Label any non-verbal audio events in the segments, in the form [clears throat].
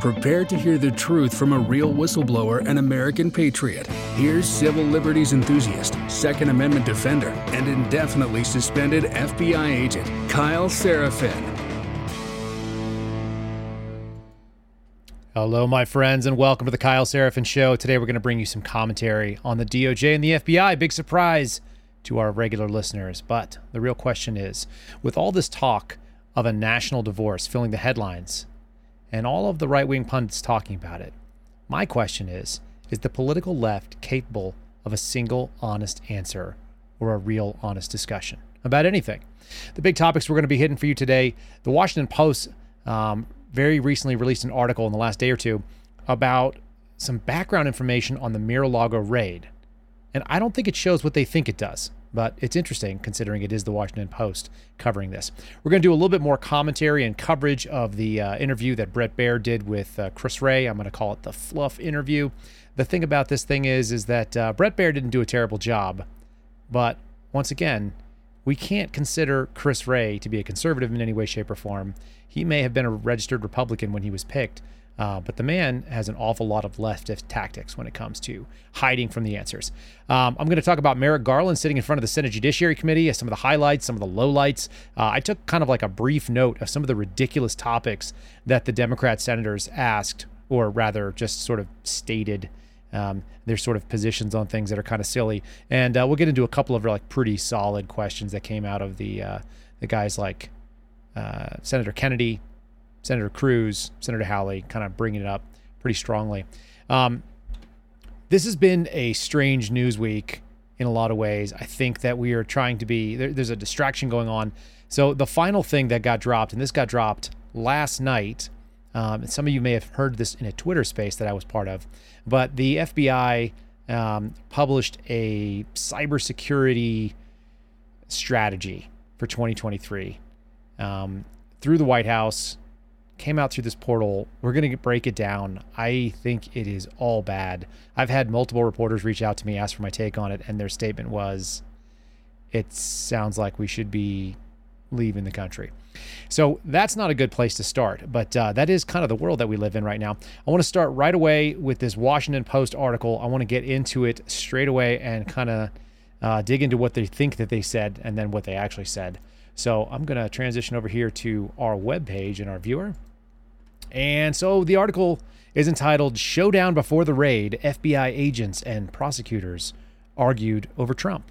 Prepare to hear the truth from a real whistleblower and American patriot. Here's civil liberties enthusiast, Second Amendment defender, and indefinitely suspended FBI agent Kyle Seraphin. Hello, my friends, and welcome to the Kyle Seraphin Show. Today, we're going to bring you some commentary on the DOJ and the FBI. Big surprise to our regular listeners. But the real question is with all this talk of a national divorce filling the headlines, and all of the right wing pundits talking about it. My question is Is the political left capable of a single honest answer or a real honest discussion about anything? The big topics we're going to be hitting for you today. The Washington Post um, very recently released an article in the last day or two about some background information on the Mar-a-Lago raid. And I don't think it shows what they think it does but it's interesting considering it is the Washington Post covering this. We're going to do a little bit more commentary and coverage of the uh, interview that Bret Baier did with uh, Chris Wray. I'm going to call it the fluff interview. The thing about this thing is, is that uh, Bret Baier didn't do a terrible job, but once again, we can't consider Chris Wray to be a conservative in any way, shape, or form. He may have been a registered Republican when he was picked, uh, but the man has an awful lot of leftist tactics when it comes to hiding from the answers. Um, I'm going to talk about Merrick Garland sitting in front of the Senate Judiciary Committee, some of the highlights, some of the lowlights. Uh, I took kind of like a brief note of some of the ridiculous topics that the Democrat senators asked, or rather just sort of stated. Um, their sort of positions on things that are kind of silly, and uh, we'll get into a couple of like pretty solid questions that came out of the uh, the guys like uh, Senator Kennedy, Senator Cruz, Senator Hawley, kind of bringing it up pretty strongly. Um, this has been a strange news week in a lot of ways. I think that we are trying to be there, there's a distraction going on. So the final thing that got dropped, and this got dropped last night. Um, and some of you may have heard this in a Twitter space that I was part of, but the FBI um, published a cybersecurity strategy for 2023 um, through the White House came out through this portal. We're going to break it down. I think it is all bad. I've had multiple reporters reach out to me, ask for my take on it, and their statement was it sounds like we should be leaving the country. So that's not a good place to start, but uh, that is kind of the world that we live in right now. I want to start right away with this Washington Post article. I want to get into it straight away and kind of uh, dig into what they think that they said and then what they actually said. So I'm going to transition over here to our web page and our viewer. And so the article is entitled Showdown Before the Raid FBI Agents and Prosecutors Argued Over Trump.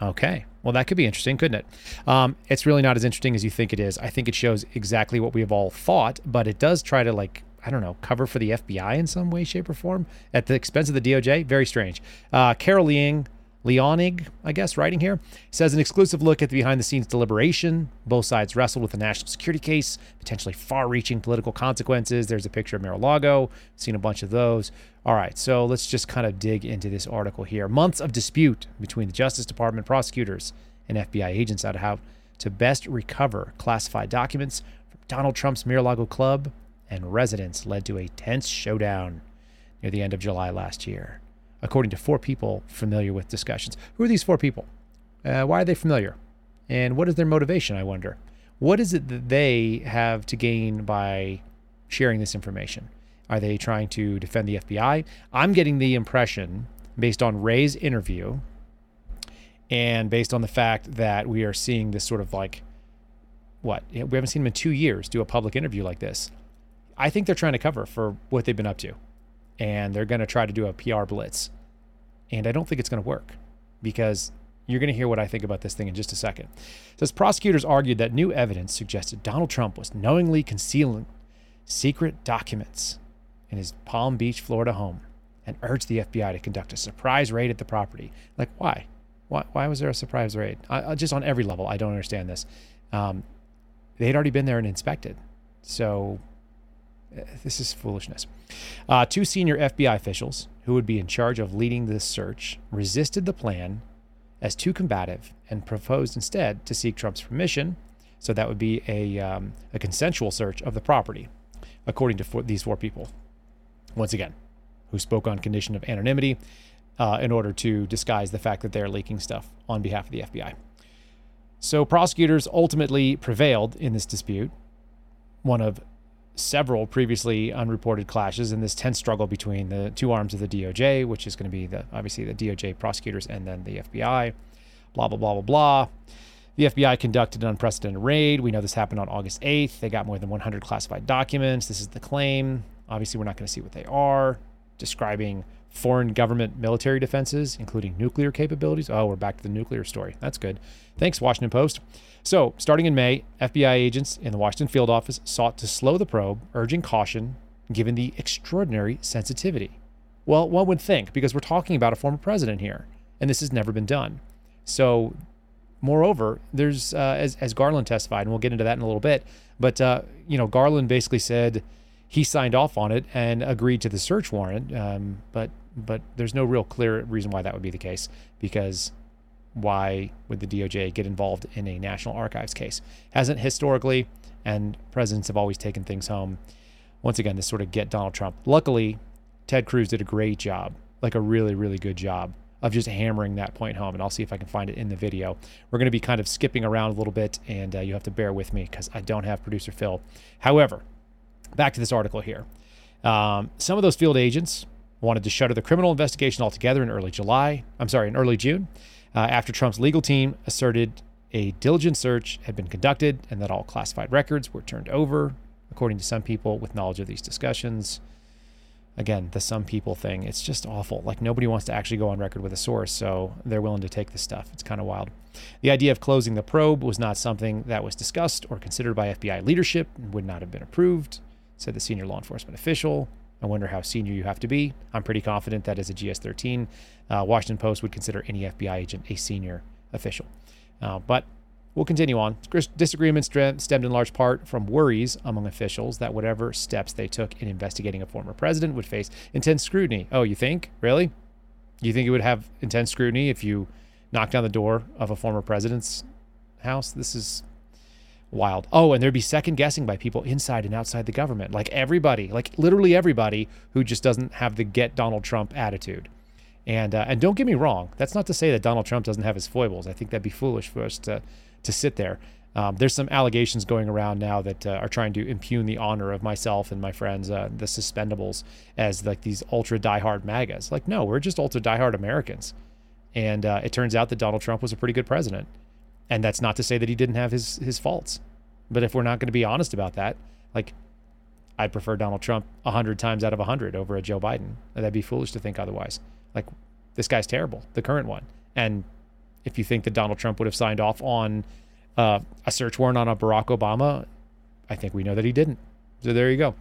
Okay. Well, that could be interesting, couldn't it? Um, it's really not as interesting as you think it is. I think it shows exactly what we have all thought, but it does try to, like, I don't know, cover for the FBI in some way, shape, or form at the expense of the DOJ. Very strange. Uh, Carol Leong Leonig, I guess, writing here, says an exclusive look at the behind the scenes deliberation. Both sides wrestled with a national security case, potentially far reaching political consequences. There's a picture of Mar Lago, seen a bunch of those. All right, so let's just kind of dig into this article here. Months of dispute between the Justice Department prosecutors and FBI agents out of how to best recover classified documents from Donald Trump's Mar Lago club and residents led to a tense showdown near the end of July last year according to four people familiar with discussions. Who are these four people? Uh, why are they familiar? And what is their motivation, I wonder? What is it that they have to gain by sharing this information? Are they trying to defend the FBI? I'm getting the impression, based on Wray's interview and based on the fact that we are seeing this sort of like, what? We haven't seen him in two years do a public interview like this. I think they're trying to cover for what they've been up to. And they're going to try to do a PR blitz and I don't think it's going to work because you're going to hear what I think about this thing in just a second. It says prosecutors argued that new evidence suggested Donald Trump was knowingly concealing secret documents in his Palm Beach, Florida home and urged the FBI to conduct a surprise raid at the property. Like, why? Why, why was there a surprise raid? I, just on every level, I don't understand this. Um, they had already been there and inspected. So this is foolishness. Uh, two senior FBI officials who would be in charge of leading this search, resisted the plan as too combative and proposed instead to seek Trump's permission. So that would be a, um, a consensual search of the property, according to four, these four people. Once again, who spoke on condition of anonymity uh, in order to disguise the fact that they're leaking stuff on behalf of the FBI. So prosecutors ultimately prevailed in this dispute, one of several previously unreported clashes in this tense struggle between the two arms of the DOJ, which is going to be the obviously the DOJ prosecutors and then the FBI. Blah blah blah blah blah. The FBI conducted an unprecedented raid. We know this happened on August 8th. They got more than 100 classified documents. This is the claim. Obviously, we're not going to see what they are. Describing foreign government military defenses, including nuclear capabilities. Oh, we're back to the nuclear story. That's good. Thanks, Washington Post. So, starting in May, FBI agents in the Washington field office sought to slow the probe, urging caution given the extraordinary sensitivity. Well, one would think, because we're talking about a former president here, and this has never been done. So, moreover, there's, uh, as, as Garland testified, and we'll get into that in a little bit, but, uh, you know, Garland basically said he signed off on it and agreed to the search warrant, um, but but there's no real clear reason why that would be the case because why would the DOJ get involved in a National Archives case? Hasn't historically, and presidents have always taken things home. Once again, this sort of get Donald Trump. Luckily, Ted Cruz did a great job, like a really, really good job of just hammering that point home. And I'll see if I can find it in the video. We're going to be kind of skipping around a little bit, and uh, you have to bear with me because I don't have producer Phil. However, back to this article here. Um, some of those field agents wanted to shutter the criminal investigation altogether in early July. I'm sorry, in early June uh, after Trump's legal team asserted a diligent search had been conducted and that all classified records were turned over, according to some people with knowledge of these discussions. Again, the some people thing, it's just awful. Like nobody wants to actually go on record with a source, so they're willing to take this stuff. It's kind of wild. The idea of closing the probe was not something that was discussed or considered by FBI leadership and would not have been approved, said the senior law enforcement official. I wonder how senior you have to be. I'm pretty confident that as a GS 13, uh, Washington Post would consider any FBI agent a senior official. Uh, but we'll continue on. Disagreements stemmed in large part from worries among officials that whatever steps they took in investigating a former president would face intense scrutiny. Oh, you think? Really? You think it would have intense scrutiny if you knocked on the door of a former president's house? This is wild. Oh, and there'd be second guessing by people inside and outside the government, like everybody, like literally everybody who just doesn't have the get Donald Trump attitude. And uh, and don't get me wrong, that's not to say that Donald Trump doesn't have his foibles. I think that'd be foolish for us to to sit there. Um, there's some allegations going around now that uh, are trying to impugn the honor of myself and my friends, uh, the suspendables, as like these ultra diehard MAGAs. Like, no, we're just ultra diehard Americans. And uh, it turns out that Donald Trump was a pretty good president. And that's not to say that he didn't have his his faults. But if we're not going to be honest about that, like I'd prefer Donald Trump 100 times out of 100 over a Joe Biden. That'd be foolish to think otherwise. Like this guy's terrible, the current one. And if you think that Donald Trump would have signed off on uh, a search warrant on a Barack Obama, I think we know that he didn't. So there you go.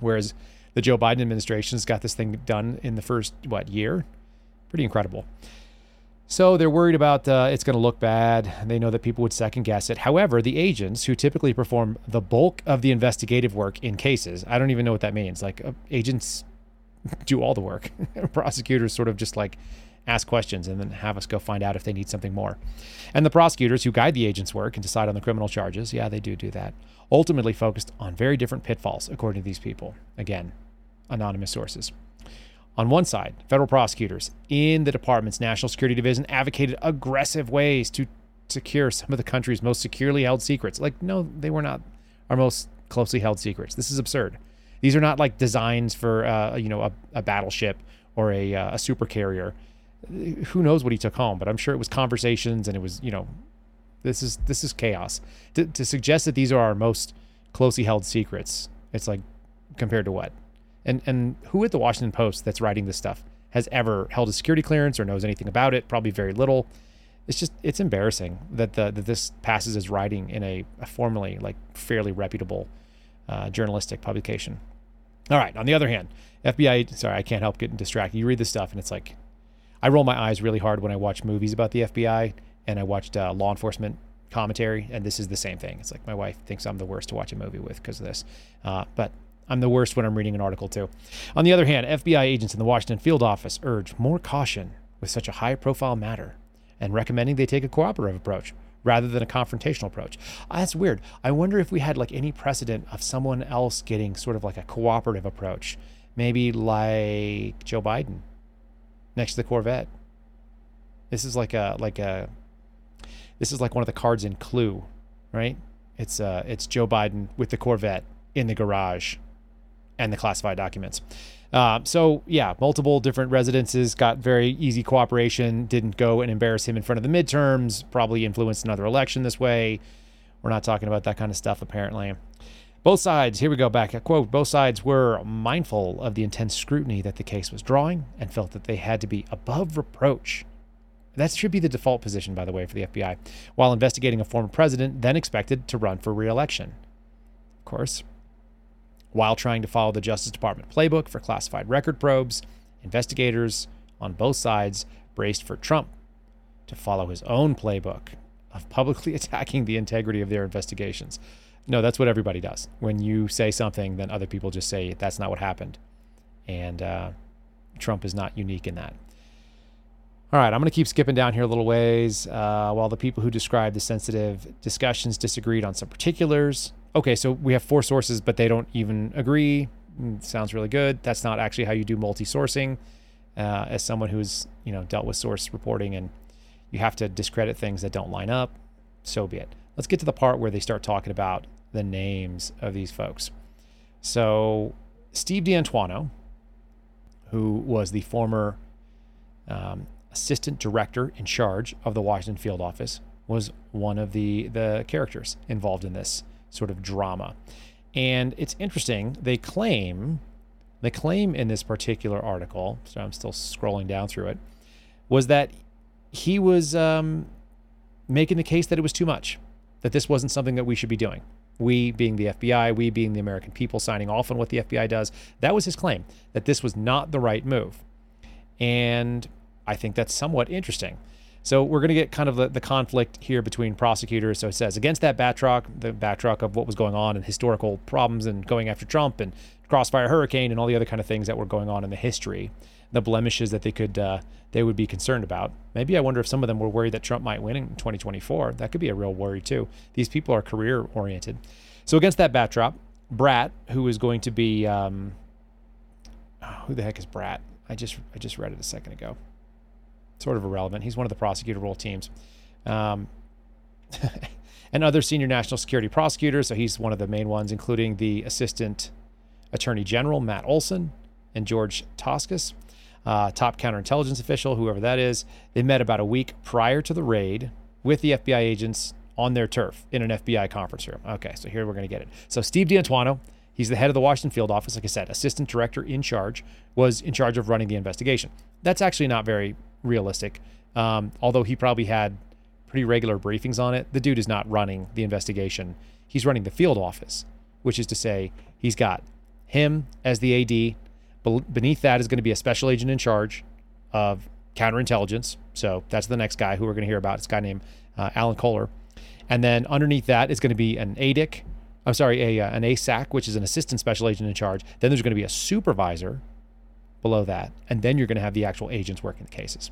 Whereas the Joe Biden administration's got this thing done in the first what year? Pretty incredible. So they're worried about uh, it's going to look bad. They know that people would second guess it. However, the agents who typically perform the bulk of the investigative work in cases, I don't even know what that means. Like uh, agents [laughs] do all the work. [laughs] prosecutors sort of just like ask questions and then have us go find out if they need something more. And the prosecutors who guide the agent's work and decide on the criminal charges, yeah, they do do that. Ultimately focused on very different pitfalls, according to these people. Again, anonymous sources. On one side, federal prosecutors in the department's National Security Division advocated aggressive ways to secure some of the country's most securely held secrets. Like, no, they were not our most closely held secrets. This is absurd. These are not like designs for, uh, you know, a, a battleship or a, uh, a super carrier. Who knows what he took home? But I'm sure it was conversations, and it was, you know, this is this is chaos. To, to suggest that these are our most closely held secrets, it's like compared to what? And and who at the Washington Post that's writing this stuff has ever held a security clearance or knows anything about it? Probably very little. It's just it's embarrassing that the that this passes as writing in a, a formally like fairly reputable uh, journalistic publication. All right. On the other hand, FBI. Sorry, I can't help getting distracted. You read this stuff and it's like, I roll my eyes really hard when I watch movies about the FBI and I watched uh, law enforcement commentary, and this is the same thing. It's like my wife thinks I'm the worst to watch a movie with because of this. Uh, but I'm the worst when I'm reading an article, too. On the other hand, FBI agents in the Washington field office urge more caution with such a high profile matter and recommending they take a cooperative approach rather than a confrontational approach. Uh, that's weird. I wonder if we had like any precedent of someone else getting sort of like a cooperative approach, maybe like Joe Biden next to the Corvette. This is like a like a this is like one of the cards in Clue, right? It's uh it's Joe Biden with the Corvette in the garage and the classified documents. Uh, so yeah, multiple different residences got very easy cooperation. Didn't go and embarrass him in front of the midterms. Probably influenced another election this way. We're not talking about that kind of stuff apparently. Both sides, here we go back. A quote Both sides were mindful of the intense scrutiny that the case was drawing and felt that they had to be above reproach. That should be the default position, by the way, for the FBI, while investigating a former president then expected to run for re election. Of course, while trying to follow the Justice Department playbook for classified record probes, investigators on both sides braced for Trump to follow his own playbook of publicly [laughs] attacking the integrity of their investigations. No, that's what everybody does. When you say something, then other people just say that's not what happened. And uh, Trump is not unique in that. All right, I'm going to keep skipping down here a little ways. Uh, while the people who described the sensitive discussions disagreed on some particulars. Okay, so we have four sources, but they don't even agree. Mm, sounds really good. That's not actually how you do multi-sourcing. Uh, as someone who's you know dealt with source reporting and you have to discredit things that don't line up, so be it. Let's get to the part where they start talking about the names of these folks. So, Steve D'Antuono, who was the former um, assistant director in charge of the Washington field office, was one of the the characters involved in this sort of drama. And it's interesting. They claim, they claim in this particular article. So I'm still scrolling down through it. Was that he was um, making the case that it was too much, that this wasn't something that we should be doing we being the FBI, we being the American people signing off on what the FBI does. That was his claim that this was not the right move. And I think that's somewhat interesting. So we're going to get kind of the, the conflict here between prosecutors. So it says against that backdrop, the backdrop of what was going on and historical problems and going after Trump and Crossfire Hurricane and all the other kind of things that were going on in the history the blemishes that they could uh, they would be concerned about. Maybe I wonder if some of them were worried that Trump might win in 2024. That could be a real worry too. These people are career oriented. So against that backdrop, Bratt, who is going to be um, who the heck is Bratt? I just I just read it a second ago. Sort of irrelevant. He's one of the prosecutor role teams. Um, [laughs] and other senior national security prosecutors. So he's one of the main ones, including the assistant attorney general, Matt Olsen, and George Toscas uh, top counterintelligence official, whoever that is. They met about a week prior to the raid with the FBI agents on their turf in an FBI conference room. Okay, so here we're going to get it. So Steve D'Antuono, he's the head of the Washington field office, like I said, assistant director in charge, was in charge of running the investigation. That's actually not very realistic, um, although he probably had pretty regular briefings on it. The dude is not running the investigation. He's running the field office, which is to say, he's got him as the AD, Beneath that is going to be a special agent in charge of counterintelligence. So that's the next guy who we're going to hear about. It's a guy named uh, Alan Kohler. And then underneath that is going to be an ADIC. I'm sorry, a, uh, an ASAC, which is an assistant special agent in charge. Then there's going to be a supervisor below that. And then you're going to have the actual agents working the cases.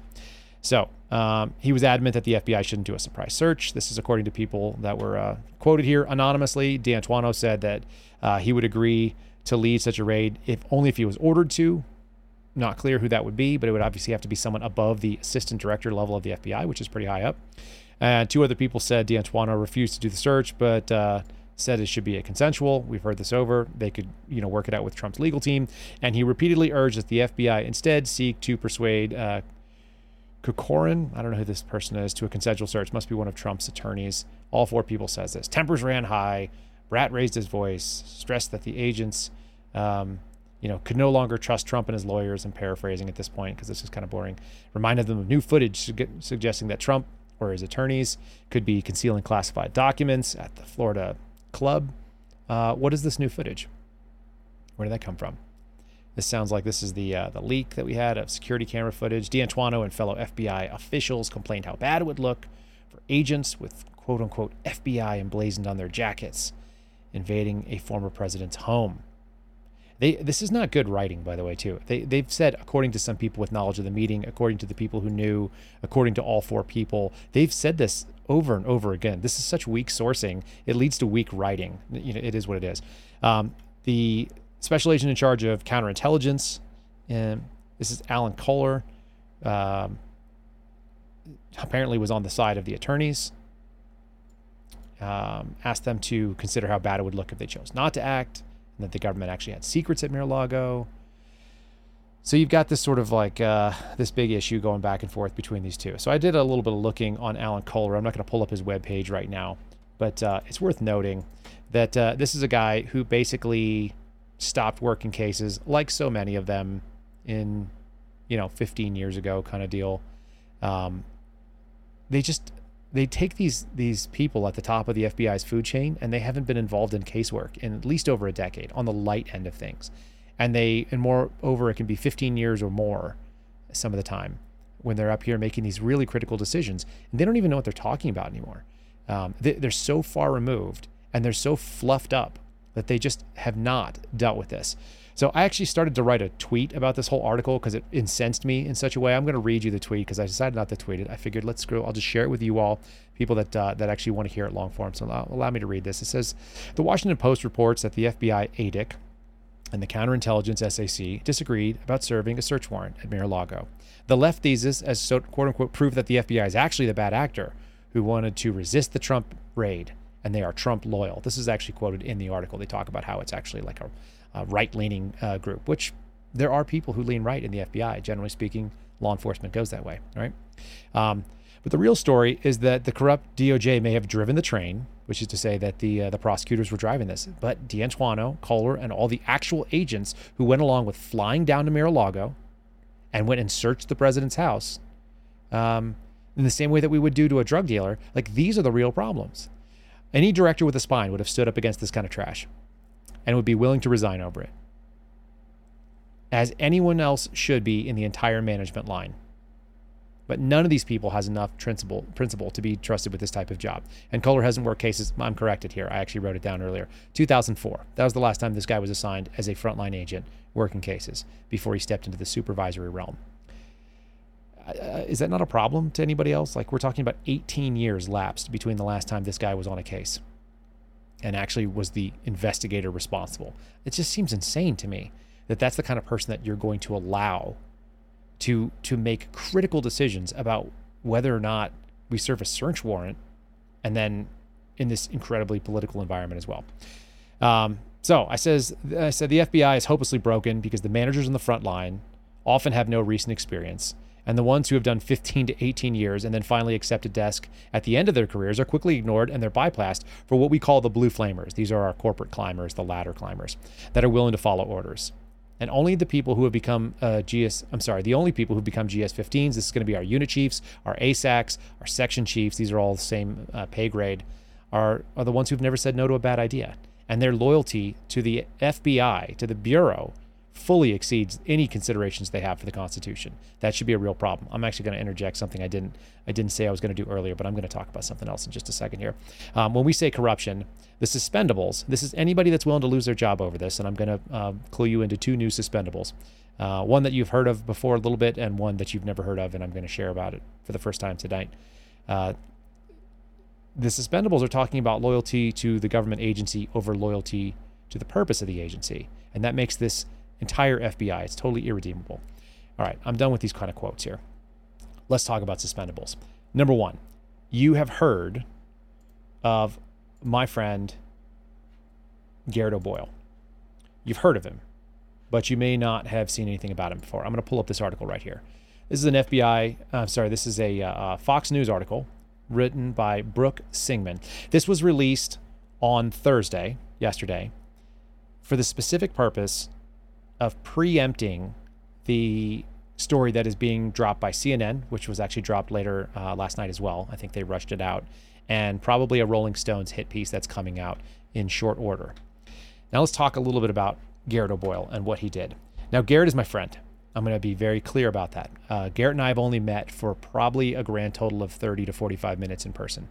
So um, he was adamant that the FBI shouldn't do a surprise search. This is according to people that were uh, quoted here anonymously. D'Antuono said that uh, he would agree to lead such a raid if only if he was ordered to. Not clear who that would be, but it would obviously have to be someone above the assistant director level of the FBI, which is pretty high up. And two other people said D'Antuono refused to do the search, but uh, said it should be a consensual. We've heard this over. They could, you know, work it out with Trump's legal team. And he repeatedly urged that the FBI instead seek to persuade uh, I don't know who this person is, to a consensual search. Must be one of Trump's attorneys. All four people says this. Tempers ran high. Bratt raised his voice, stressed that the agents, um, you know, could no longer trust Trump and his lawyers. I'm paraphrasing at this point because this is kind of boring. Reminded them of new footage su- suggesting that Trump or his attorneys could be concealing classified documents at the Florida club. Uh, what is this new footage? Where did that come from? This sounds like this is the uh, the leak that we had of security camera footage. D'Antuono and fellow FBI officials complained how bad it would look for agents with quote unquote FBI emblazoned on their jackets invading a former president's home. They, this is not good writing, by the way, too. They, they've said, according to some people with knowledge of the meeting, according to the people who knew, according to all four people, they've said this over and over again. This is such weak sourcing. It leads to weak writing. You know, it is what it is. Um, the special agent in charge of counterintelligence, and this is Alan Kohler, um, apparently was on the side of the attorneys um, asked them to consider how bad it would look if they chose not to act. That the government actually had secrets at Mar-a-Lago. So you've got this sort of like uh, this big issue going back and forth between these two. So I did a little bit of looking on Alan Kohler. I'm not going to pull up his webpage right now, but uh, it's worth noting that uh, this is a guy who basically stopped working cases, like so many of them, in you know 15 years ago, kind of deal. Um, they just they take these these people at the top of the FBI's food chain and they haven't been involved in casework in at least over a decade on the light end of things. And they and moreover it can be 15 years or more some of the time when they're up here making these really critical decisions and they don't even know what they're talking about anymore. Um, they, they're so far removed and they're so fluffed up that they just have not dealt with this. So I actually started to write a tweet about this whole article because it incensed me in such a way. I'm going to read you the tweet because I decided not to tweet it. I figured let's go. I'll just share it with you all, people that uh, that actually want to hear it long form. So allow, allow me to read this. It says, the Washington Post reports that the FBI ADIC and the counterintelligence SAC disagreed about serving a search warrant at Mar-a-Lago. The left thesis as so, quote unquote proof that the FBI is actually the bad actor who wanted to resist the Trump raid and they are Trump loyal. This is actually quoted in the article. They talk about how it's actually like a uh, right leaning uh, group, which there are people who lean right in the FBI. Generally speaking, law enforcement goes that way, right? Um, but the real story is that the corrupt DOJ may have driven the train, which is to say that the uh, the prosecutors were driving this. But D'Antuono, Kohler, and all the actual agents who went along with flying down to Mar-a-Lago and went and searched the president's house, um, in the same way that we would do to a drug dealer, like these are the real problems. Any director with a spine would have stood up against this kind of trash and would be willing to resign over it, as anyone else should be in the entire management line. But none of these people has enough principle principle to be trusted with this type of job. And Kohler hasn't worked cases. I'm corrected here. I actually wrote it down earlier. 2004. That was the last time this guy was assigned as a frontline agent working cases before he stepped into the supervisory realm. Uh, is that not a problem to anybody else? Like we're talking about 18 years lapsed between the last time this guy was on a case and actually was the investigator responsible. It just seems insane to me that that's the kind of person that you're going to allow to to make critical decisions about whether or not we serve a search warrant, and then in this incredibly political environment as well. Um, so I says I said the FBI is hopelessly broken because the managers on the front line often have no recent experience and the ones who have done 15 to 18 years and then finally accept a desk at the end of their careers are quickly ignored and they're bypassed for what we call the blue flamers. These are our corporate climbers, the ladder climbers, that are willing to follow orders. And only the people who have become uh, GS, I'm sorry, the only people who become GS-15s, this is going to be our unit chiefs, our ASACs, our section chiefs, these are all the same uh, pay grade, are, are the ones who've never said no to a bad idea. And their loyalty to the FBI, to the Bureau, fully exceeds any considerations they have for the Constitution. That should be a real problem. I'm actually going to interject something I didn't I didn't say I was going to do earlier, but I'm going to talk about something else in just a second here. Um, when we say corruption, the suspendables. This is anybody that's willing to lose their job over this, and I'm going to uh, clue you into two new suspendables. Uh, one that you've heard of before a little bit, and one that you've never heard of, and I'm going to share about it for the first time tonight. Uh, the suspendables are talking about loyalty to the government agency over loyalty to the purpose of the agency, and that makes this entire FBI. It's totally irredeemable. All right, I'm done with these kind of quotes here. Let's talk about suspendables. Number one, you have heard of my friend Garrett O'Boyle. You've heard of him, but you may not have seen anything about him before. I'm going to pull up this article right here. This is an FBI, uh, sorry, this is a uh, Fox News article written by Brooke Singman. This was released on Thursday, yesterday, for the specific purpose of preempting the story that is being dropped by CNN, which was actually dropped later uh, last night as well. I think they rushed it out, and probably a Rolling Stones hit piece that's coming out in short order. Now let's talk a little bit about Garrett O'Boyle and what he did. Now, Garrett is my friend. I'm going to be very clear about that. Uh, Garrett and I have only met for probably a grand total of 30 to 45 minutes in person.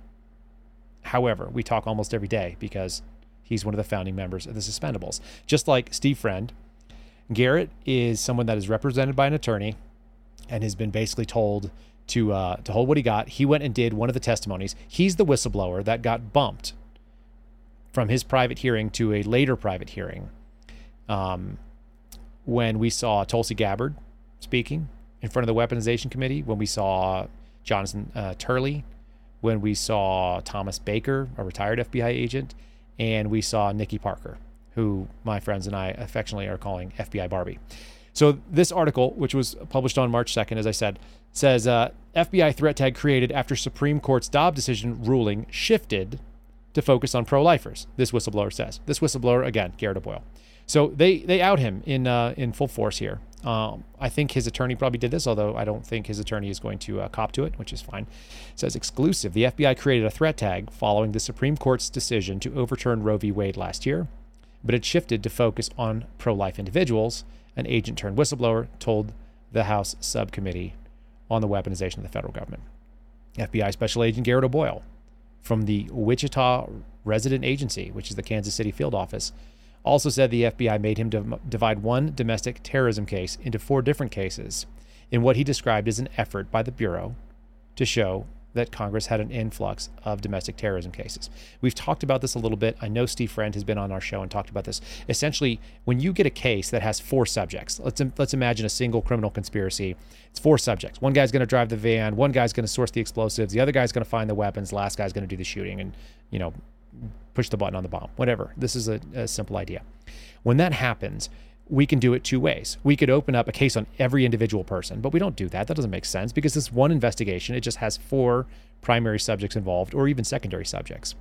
However, we talk almost every day because he's one of the founding members of the Suspendables. Just like Steve Friend, Garrett is someone that is represented by an attorney and has been basically told to uh, to hold what he got. He went and did one of the testimonies. He's the whistleblower that got bumped from his private hearing to a later private hearing. Um, when we saw Tulsi Gabbard speaking in front of the weaponization committee, when we saw Jonathan uh, Turley, when we saw Thomas Baker, a retired FBI agent, and we saw Nikki Parker, who my friends and I affectionately are calling FBI Barbie. So this article, which was published on March 2nd, as I said, says uh, FBI threat tag created after Supreme Court's Dobbs decision ruling shifted to focus on pro-lifers. This whistleblower says. This whistleblower again, Garrett Boyle. So they they out him in uh, in full force here. Um, I think his attorney probably did this, although I don't think his attorney is going to uh, cop to it, which is fine. It says exclusive. The FBI created a threat tag following the Supreme Court's decision to overturn Roe v. Wade last year, but it shifted to focus on pro-life individuals. An agent turned whistleblower told the House subcommittee on the weaponization of the federal government. FBI Special Agent Garrett O'Boyle from the Wichita Resident Agency, which is the Kansas City field office, also said the FBI made him divide one domestic terrorism case into four different cases in what he described as an effort by the Bureau to show that Congress had an influx of domestic terrorism cases. We've talked about this a little bit. I know Steve Friend has been on our show and talked about this. Essentially, when you get a case that has four subjects, let's let's imagine a single criminal conspiracy. It's four subjects. One guy's going to drive the van, one guy's going to source the explosives, the other guy's going to find the weapons, last guy's going to do the shooting and, you know, push the button on the bomb. Whatever. This is a, a simple idea. When that happens, we can do it two ways. We could open up a case on every individual person, but we don't do that. That doesn't make sense because this one investigation, it just has four primary subjects involved or even secondary subjects.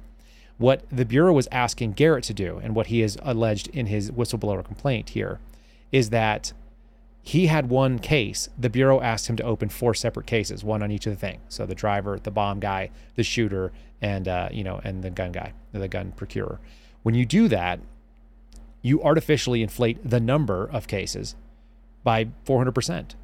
What the Bureau was asking Garrett to do, and what he has alleged in his whistleblower complaint here, is that he had one case. The Bureau asked him to open four separate cases, one on each of the things. So the driver, the bomb guy, the shooter, and uh, you know, and the gun guy, the gun procurer. When you do that, you artificially inflate the number of cases by 400%.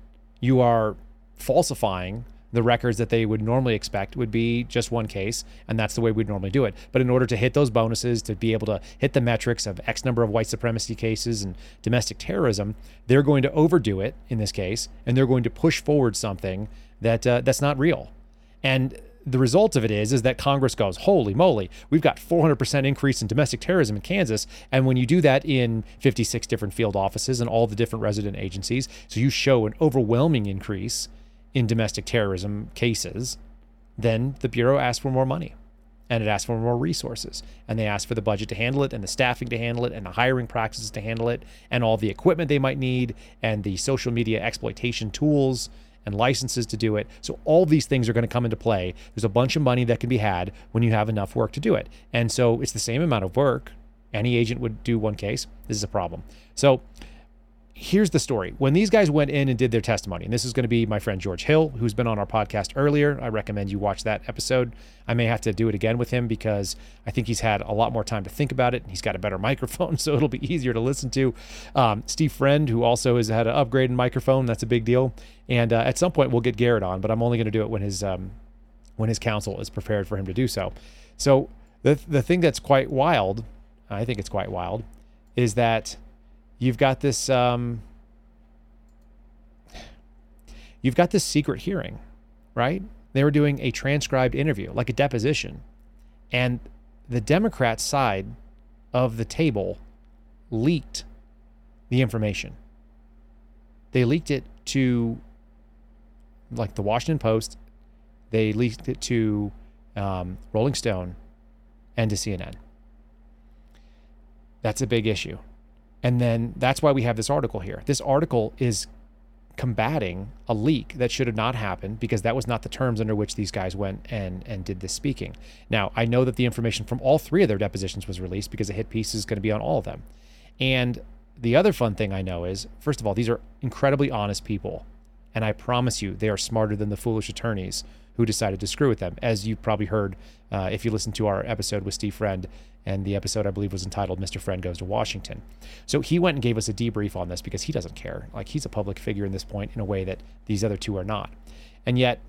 You are falsifying the records that they would normally expect would be just one case, and that's the way we'd normally do it. But in order to hit those bonuses, to be able to hit the metrics of X number of white supremacy cases and domestic terrorism, they're going to overdo it in this case, and they're going to push forward something that uh, that's not real. And the result of it is is that Congress goes, holy moly, we've got 400% increase in domestic terrorism in Kansas, and when you do that in 56 different field offices and all the different resident agencies, so you show an overwhelming increase in domestic terrorism cases, then the bureau asks for more money. And it asks for more resources. And they ask for the budget to handle it, and the staffing to handle it, and the hiring practices to handle it, and all the equipment they might need, and the social media exploitation tools and licenses to do it. So all these things are going to come into play. There's a bunch of money that can be had when you have enough work to do it. And so it's the same amount of work. Any agent would do one case. This is a problem. So here's the story. When these guys went in and did their testimony, and this is going to be my friend George Hill, who's been on our podcast earlier. I recommend you watch that episode. I may have to do it again with him because I think he's had a lot more time to think about it. He's got a better [laughs] microphone, so it'll be easier to listen to. Um, Steve Friend, who also has had an upgrade in microphone, that's a big deal. And uh, at some point, we'll get Garrett on, but I'm only going to do it when his um, when his counsel is prepared for him to do so. So the the thing that's quite wild, I think it's quite wild, is that you've got this um, you've got this secret hearing, right? They were doing a transcribed interview, like a deposition, and the Democrat side of the table leaked the information. They leaked it to like the Washington Post. They leaked it to um, Rolling Stone and to CNN. That's a big issue. And then that's why we have this article here. This article is combating a leak that should have not happened because that was not the terms under which these guys went and and did this speaking. Now, I know that the information from all three of their depositions was released because the hit piece is going to be on all of them. And the other fun thing I know is, first of all, these are incredibly honest people. And I promise you, they are smarter than the foolish attorneys who decided to screw with them. As you probably heard uh, if you listened to our episode with Steve Friend, and the episode I believe was entitled Mr. Friend Goes to Washington. So he went and gave us a debrief on this because he doesn't care. Like he's a public figure in this point in a way that these other two are not. And yet,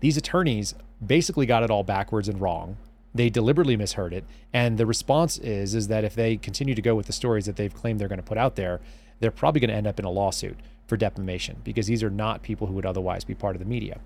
these attorneys basically got it all backwards and wrong. They deliberately misheard it, and the response is is that if they continue to go with the stories that they've claimed they're going to put out there, they're probably going to end up in a lawsuit for defamation because these are not people who would otherwise be part of the media.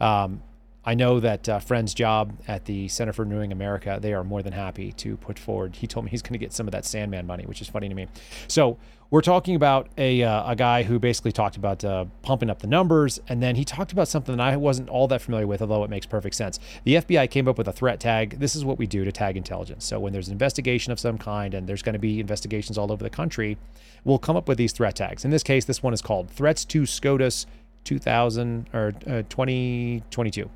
Um, I know that uh, Friend's job at the Center for Renewing America, they are more than happy to put forward. He told me he's going to get some of that Sandmann money, which is funny to me. So, we're talking about a, uh, a guy who basically talked about uh, pumping up the numbers, and then he talked about something that I wasn't all that familiar with, although it makes perfect sense. The FBI came up with a threat tag. This is what we do to tag intelligence. So when there's an investigation of some kind, and there's going to be investigations all over the country, we'll come up with these threat tags. In this case, this one is called Threats to SCOTUS 2000 or uh, 2022.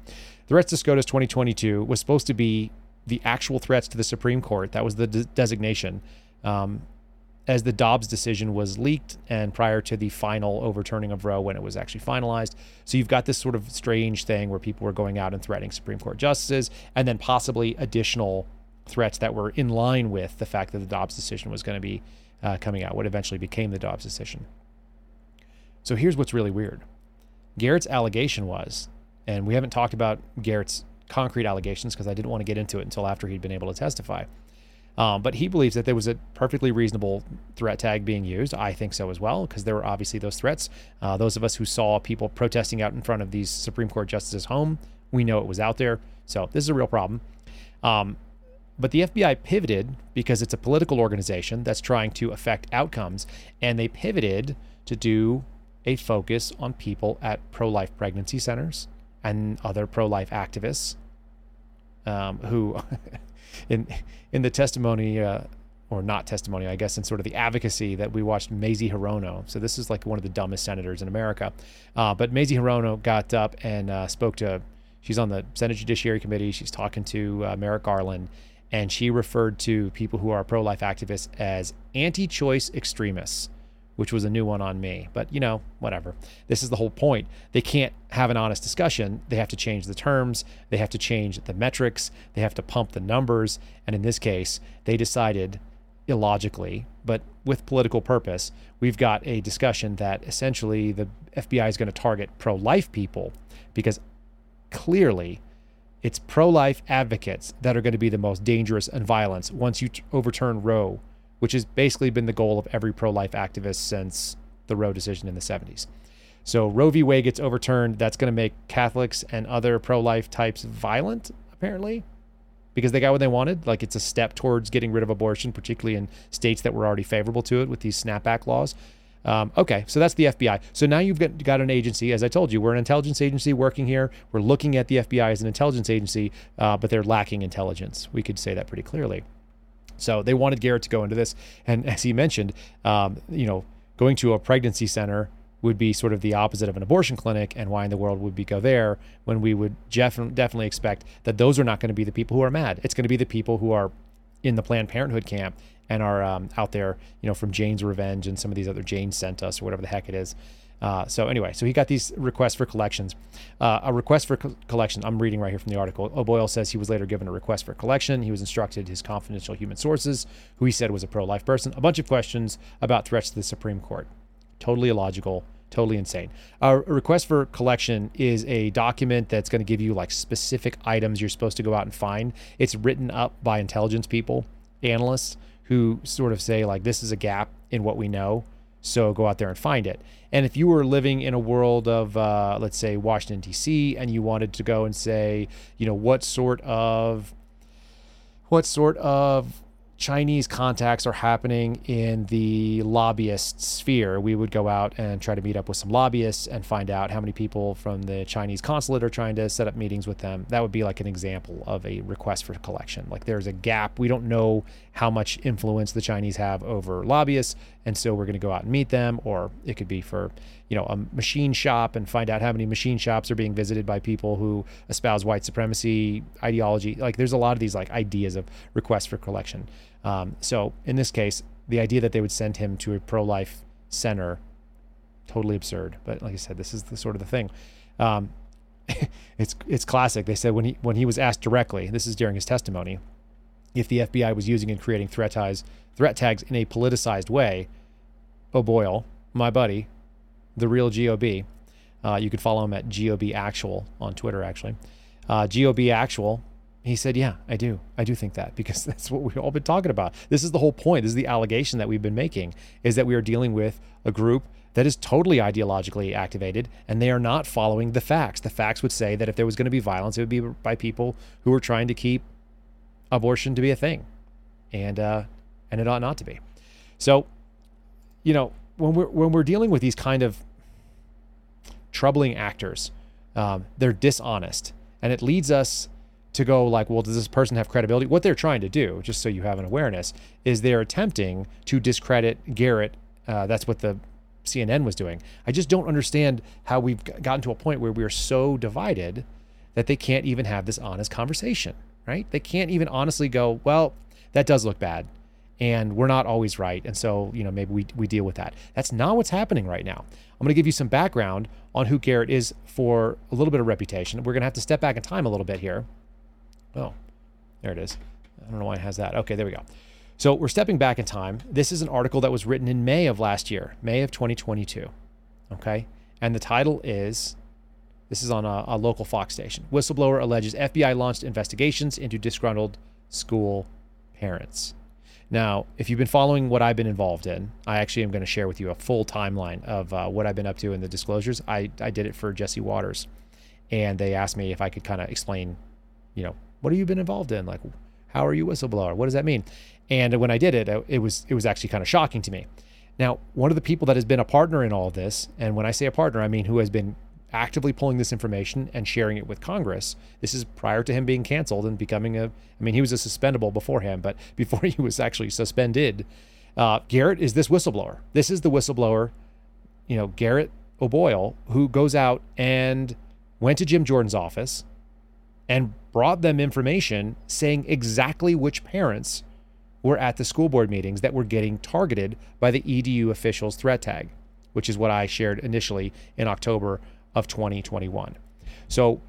Threats to SCOTUS 2022 was supposed to be the actual threats to the Supreme Court. That was the de- designation. Um, as the Dobbs decision was leaked and prior to the final overturning of Roe when it was actually finalized. So you've got this sort of strange thing where people were going out and threatening Supreme Court justices and then possibly additional threats that were in line with the fact that the Dobbs decision was going to be uh, coming out, what eventually became the Dobbs decision. So here's what's really weird Garrett's allegation was, and we haven't talked about Garrett's concrete allegations because I didn't want to get into it until after he'd been able to testify. Um, but he believes that there was a perfectly reasonable threat tag being used. I think so as well, because there were obviously those threats. Uh, those of us who saw people protesting out in front of these Supreme Court justices' home, we know it was out there. So this is a real problem. Um, but the FBI pivoted because it's a political organization that's trying to affect outcomes, and they pivoted to do a focus on people at pro life pregnancy centers and other pro life activists um, who [laughs] in in the testimony uh, or not testimony, I guess, in sort of the advocacy that we watched Mazie Hirono. So this is like one of the dumbest senators in America. Uh, but Mazie Hirono got up and uh, spoke to. She's on the Senate Judiciary Committee. She's talking to uh, Merrick Garland, and she referred to people who are pro-life activists as anti-choice extremists which was a new one on me. But, you know, whatever. This is the whole point. They can't have an honest discussion. They have to change the terms, they have to change the metrics, they have to pump the numbers. And in this case, they decided illogically, but with political purpose, we've got a discussion that essentially the FBI is going to target pro life people because clearly it's pro life advocates that are going to be the most dangerous and violent once you t- overturn Roe which has basically been the goal of every pro life activist since the Roe decision in the 70s. So Roe v. Wade gets overturned. That's going to make Catholics and other pro life types violent, apparently, because they got what they wanted. Like it's a step towards getting rid of abortion, particularly in states that were already favorable to it with these snapback laws. Um, okay, so that's the FBI. So now you've got, got an agency. As I told you, we're an intelligence agency working here. We're looking at the FBI as an intelligence agency, uh, but they're lacking intelligence. We could say that pretty clearly. So they wanted Garrett to go into this, and as he mentioned, um, you know, going to a pregnancy center would be sort of the opposite of an abortion clinic, and why in the world would we go there when we would def- definitely expect that those are not going to be the people who are mad. It's going to be the people who are in the Planned Parenthood camp and are um, out there, you know, from Jane's Revenge and some of these other Jane sent us or whatever the heck it is. Uh, so anyway, so he got these requests for collections. Uh, a request for co- collection. I'm reading right here from the article. O'Boyle says he was later given a request for collection. He was instructed his confidential human sources, who he said was a pro-life person, a bunch of questions about threats to the Supreme Court. Totally illogical. Totally insane. A request for collection is a document that's going to give you like specific items you're supposed to go out and find. It's written up by intelligence people, analysts who sort of say like this is a gap in what we know so go out there and find it. And if you were living in a world of, uh, let's say, Washington, D.C., and you wanted to go and say, you know, what sort of, what sort of Chinese contacts are happening in the lobbyist sphere, we would go out and try to meet up with some lobbyists and find out how many people from the Chinese consulate are trying to set up meetings with them. That would be like an example of a request for collection. Like there's a gap. We don't know how much influence the Chinese have over lobbyists, and so we're going to go out and meet them. Or it could be for you know a machine shop and find out how many machine shops are being visited by people who espouse white supremacy ideology. Like there's a lot of these like ideas of requests for collection. Um, so in this case, the idea that they would send him to a pro-life center, totally absurd. But like I said, this is the sort of the thing. Um, [laughs] it's it's classic. They said when he when he was asked directly, this is during his testimony, if the FBI was using and creating threat tags threat tags in a politicized way, O'Boyle, my buddy, the real GOB, uh, you could follow him at GOB Actual on Twitter. Actually, uh, GOB Actual he said, Yeah, I do. I do think that [laughs] because that's what we've all been talking about. This is the whole point. This is the allegation that we've been making is that we are dealing with a group that is totally ideologically activated and they are not following the facts. The facts would say that if there was going to be violence, it would be by people who are trying to keep abortion to be a thing. And, uh, and it ought not to be. So you know, when we're when we're dealing with these kind of troubling actors, um, they're dishonest, and it leads us to go like, well, does this person have credibility? What they're trying to do, just so you have an awareness, is they're attempting to discredit Garrett. Uh, that's what the CNN was doing. I just don't understand how we've gotten to a point where we are so divided that they can't even have this honest conversation, right? They can't even honestly go, well, that does look bad and we're not always right. And so, you know, maybe we, we deal with that. That's not what's happening right now. I'm going to give you some background on who Garrett is for a little bit of reputation. We're going to have to step back in time a little bit here. Oh, there it is. I don't know why it has that. Okay, there we go. So we're stepping back in time. This is an article that was written in May of last year, May of 2022. Okay. And the title is this is on a, a local Fox station. Whistleblower alleges FBI launched investigations into disgruntled school parents. Now, if you've been following what I've been involved in, I actually am going to share with you a full timeline of uh, what I've been up to in the disclosures. I, I did it for Jesse Watters, and they asked me if I could kind of explain, you know, what have you been involved in? Like, how are you whistleblower? What does that mean? And when I did it, it was it was actually kind of shocking to me. Now, one of the people that has been a partner in all of this, and when I say a partner, I mean who has been actively pulling this information and sharing it with Congress. This is prior to him being canceled and becoming a, I mean, he was a suspendable beforehand, but [laughs] before he was actually suspended, uh, Garrett is this whistleblower. This is the whistleblower, you know, Garrett O'Boyle, who goes out and went to Jim Jordan's office and brought them information saying exactly which parents were at the school board meetings that were getting targeted by the EDU officials threat tag, which is what I shared initially in October of 2021. So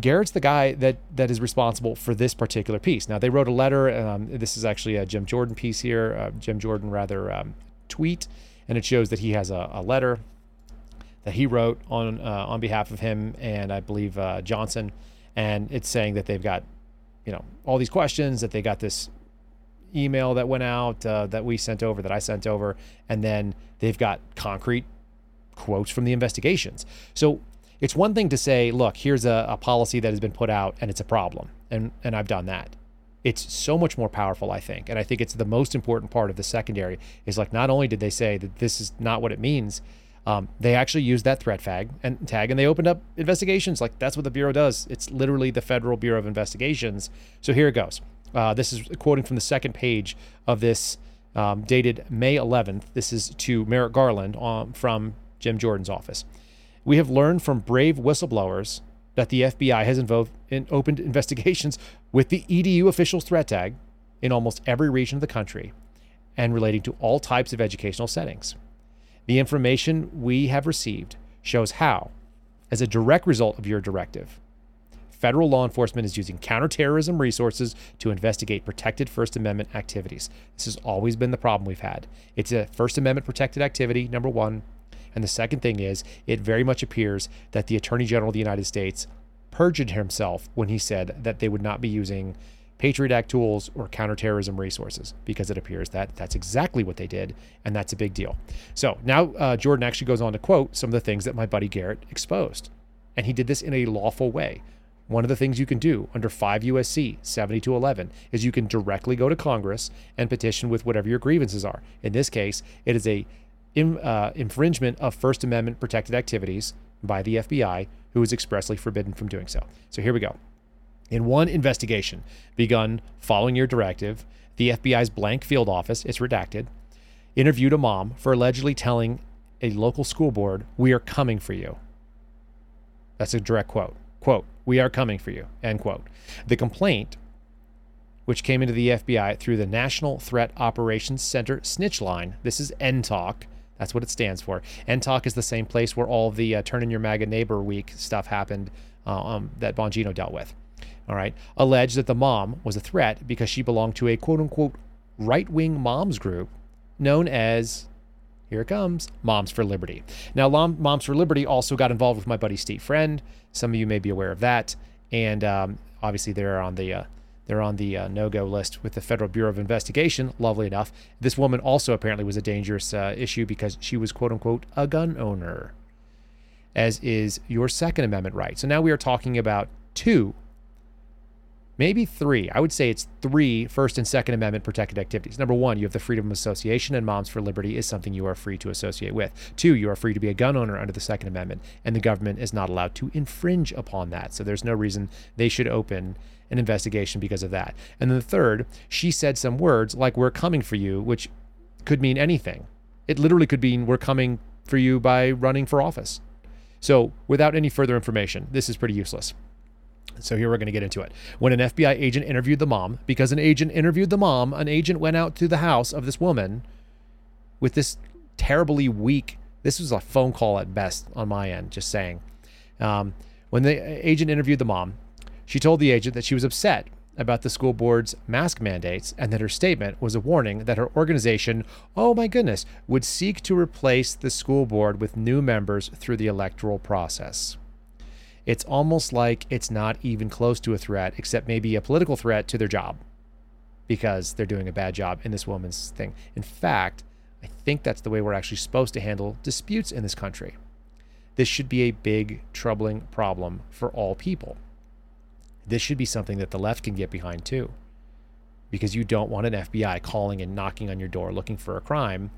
Garrett's the guy that that is responsible for this particular piece. Now they wrote a letter. Um, this is actually a Jim Jordan piece here, uh, Jim Jordan rather um, tweet, and it shows that he has a, a letter that he wrote on uh, on behalf of him and I believe uh, Johnson, and it's saying that they've got, you know, all these questions that they got this email that went out uh, that we sent over that I sent over, and then they've got concrete quotes from the investigations. So it's one thing to say, look, here's a, a policy that has been put out and it's a problem. And, and I've done that. It's so much more powerful, I think. And I think it's the most important part of the secondary is like, not only did they say that this is not what it means, um, they actually used that threat tag and tag and they opened up investigations. Like that's what the Bureau does. It's literally the Federal Bureau of Investigations. So here it goes. Uh, this is quoting from the second page of this um, dated May 11th. This is to Merrick Garland um, from Jim Jordan's office. We have learned from brave whistleblowers that the FBI has involved in opened investigations with the EDU officials threat tag in almost every region of the country and relating to all types of educational settings. The information we have received shows how, as a direct result of your directive, federal law enforcement is using counterterrorism resources to investigate protected First Amendment activities. This has always been the problem we've had. It's a First Amendment protected activity, number one. And the second thing is, it very much appears that the Attorney General of the United States perjured himself when he said that they would not be using Patriot Act tools or counterterrorism resources, because it appears that that's exactly what they did, and that's a big deal. So now uh, Jordan actually goes on to quote some of the things that my buddy Garrett exposed. And he did this in a lawful way. One of the things you can do under 5 USC 7211 is you can directly go to Congress and petition with whatever your grievances are. In this case, it is a in, uh, infringement of First Amendment protected activities by the FBI, who is expressly forbidden from doing so. So here we go. In one investigation begun following your directive, the FBI's blank field office, it's redacted, interviewed a mom for allegedly telling a local school board, We are coming for you. That's a direct quote. Quote, We are coming for you, end quote. The complaint, which came into the FBI through the National Threat Operations Center snitch line, this is NTOC, that's what it stands for. NTOC is the same place where all the uh, Turn in Your MAGA Neighbor Week stuff happened uh, um, that Bongino dealt with. All right. Alleged that the mom was a threat because she belonged to a quote unquote right wing moms group known as, here it comes, Moms for Liberty. Now, Moms for Liberty also got involved with my buddy Steve Friend. Some of you may be aware of that. And um, obviously, they're on the uh, they're on the uh, no go list with the Federal Bureau of Investigation, lovely enough. This woman also apparently was a dangerous uh, issue because she was, quote unquote, a gun owner, as is your Second Amendment right. So now we are talking about two maybe three. I would say it's three First and Second Amendment protected activities. Number one, you have the freedom of association, and Moms for Liberty is something you are free to associate with. Two, you are free to be a gun owner under the Second Amendment, and the government is not allowed to infringe upon that. So there's no reason they should open an investigation because of that. And then the third, she said some words like, We're coming for you, which could mean anything. It literally could mean, We're coming for you by running for office. So without any further information, this is pretty useless. So here we're going to get into it. When an FBI agent interviewed the mom, because an agent interviewed the mom, an agent went out to the house of this woman with this terribly weak. This was a phone call at best on my end, just saying. Um, when the agent interviewed the mom, she told the agent that she was upset about the school board's mask mandates and that her statement was a warning that her organization, oh my goodness, would seek to replace the school board with new members through the electoral process it's almost like it's not even close to a threat, except maybe a political threat to their job because they're doing a bad job in this woman's thing. In fact, I think that's the way we're actually supposed to handle disputes in this country. This should be a big, troubling problem for all people. This should be something that the left can get behind too, because you don't want an FBI calling and knocking on your door looking for a crime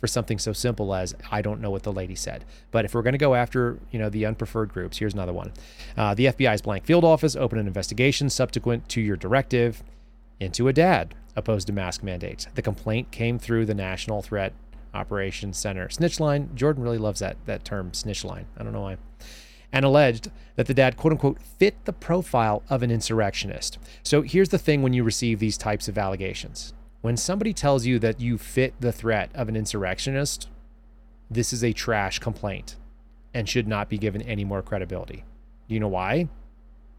for something so simple as I don't know what the lady said. But if we're going to go after you know the unpreferred groups, here's another one. Uh, the FBI's blank field office opened an investigation subsequent to your directive into a dad opposed to mask mandates. The complaint came through the National Threat Operations Center snitch line. Jordan really loves that that term snitch line. I don't know why. And alleged that the dad, quote unquote, fit the profile of an insurrectionist. So here's the thing when you receive these types of allegations when somebody tells you that you fit the threat of an insurrectionist, this is a trash complaint and should not be given any more credibility. Do you know why?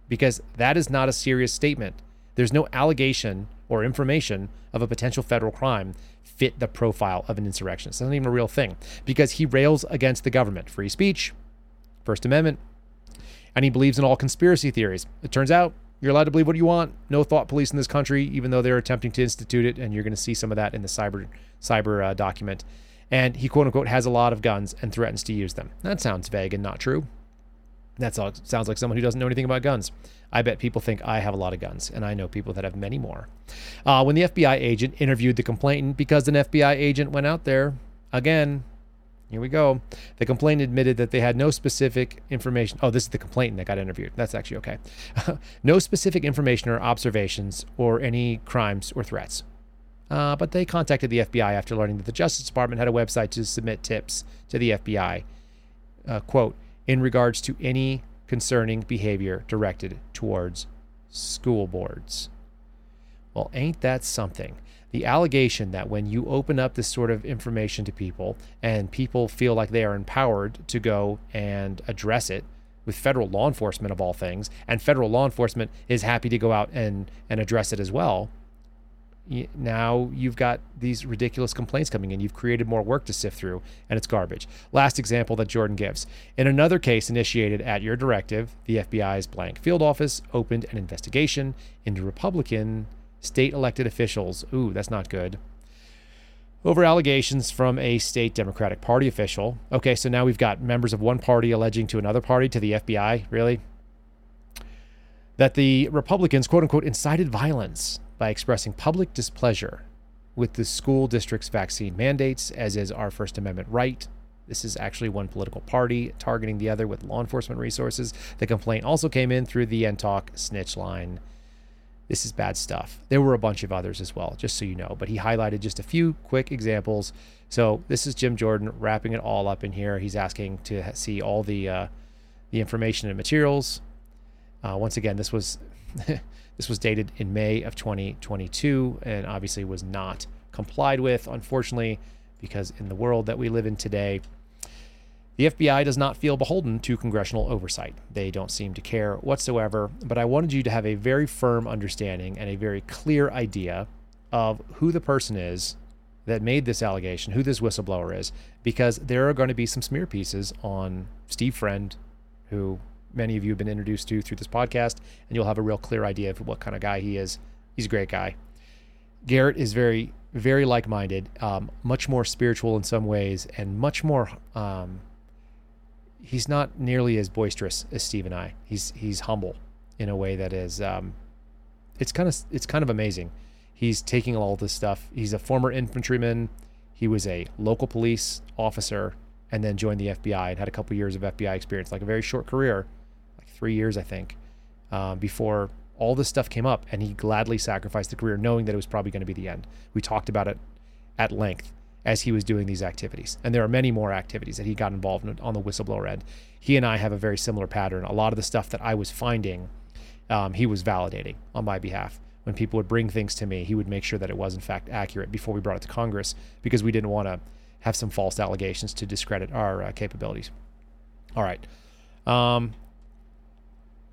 Because that is not a serious statement. There's no allegation or information of a potential federal crime fit the profile of an insurrectionist. That's not even a real thing because he rails against the government, free speech, First Amendment, and he believes in all conspiracy theories. It turns out you're allowed to believe what you want. No thought police in this country, even though they're attempting to institute it, and you're going to see some of that in the cyber cyber uh, document. And he quote unquote has a lot of guns and threatens to use them. That sounds vague and not true. That sounds like someone who doesn't know anything about guns. I bet people think I have a lot of guns, and I know people that have many more. Uh, when the FBI agent interviewed the complainant, because an FBI agent went out there, again, here we go. The complainant admitted that they had no specific information. Oh, this is the complainant that got interviewed. That's actually okay. [laughs] no specific information or observations or any crimes or threats. Uh, but they contacted the FBI after learning that the Justice Department had a website to submit tips to the FBI. Uh, quote, in regards to any concerning behavior directed towards school boards. Well, ain't that something? The allegation that when you open up this sort of information to people and people feel like they are empowered to go and address it with federal law enforcement of all things, and federal law enforcement is happy to go out and, and address it as well, now you've got these ridiculous complaints coming in. You've created more work to sift through, and it's garbage. Last example that Jordan gives. In another case initiated at your directive, the FBI's blank field office opened an investigation into Republican state elected officials. Ooh, that's not good. Over allegations from a state Democratic Party official. Okay, so now we've got members of one party alleging to another party, to the FBI, really? That the Republicans, quote unquote, incited violence by expressing public displeasure with the school district's vaccine mandates, as is our First Amendment right. This is actually one political party targeting the other with law enforcement resources. The complaint also came in through the NTOC snitch line. This is bad stuff. There were a bunch of others as well, just so you know, but he highlighted just a few quick examples. So this is Jim Jordan wrapping it all up in here. He's asking to see all the uh, the information and materials. Uh, once again, this was [laughs] this was dated in May of 2022, and obviously was not complied with, unfortunately, because in the world that we live in today, the FBI does not feel beholden to congressional oversight. They don't seem to care whatsoever, but I wanted you to have a very firm understanding and a very clear idea of who the person is that made this allegation, who this whistleblower is, because there are going to be some smear pieces on Steve Friend, who many of you have been introduced to through this podcast, and you'll have a real clear idea of what kind of guy he is. He's a great guy. Garrett is very, very like minded, um, much more spiritual in some ways, and much more. Um, he's not nearly as boisterous as Steve and I. He's he's humble in a way that is um, it's kind of it's kind of amazing. He's taking all this stuff. He's a former infantryman. He was a local police officer and then joined the FBI and had a couple years of FBI experience, like a very short career, like three years, I think, uh, before all this stuff came up. And he gladly sacrificed the career, knowing that it was probably going to be the end. We talked about it at length as he was doing these activities. And there are many more activities that he got involved in on the whistleblower end. He and I have a very similar pattern. A lot of the stuff that I was finding, um, he was validating on my behalf. When people would bring things to me, he would make sure that it was in fact accurate before we brought it to Congress because we didn't want to have some false allegations to discredit our uh, capabilities. All right. Um,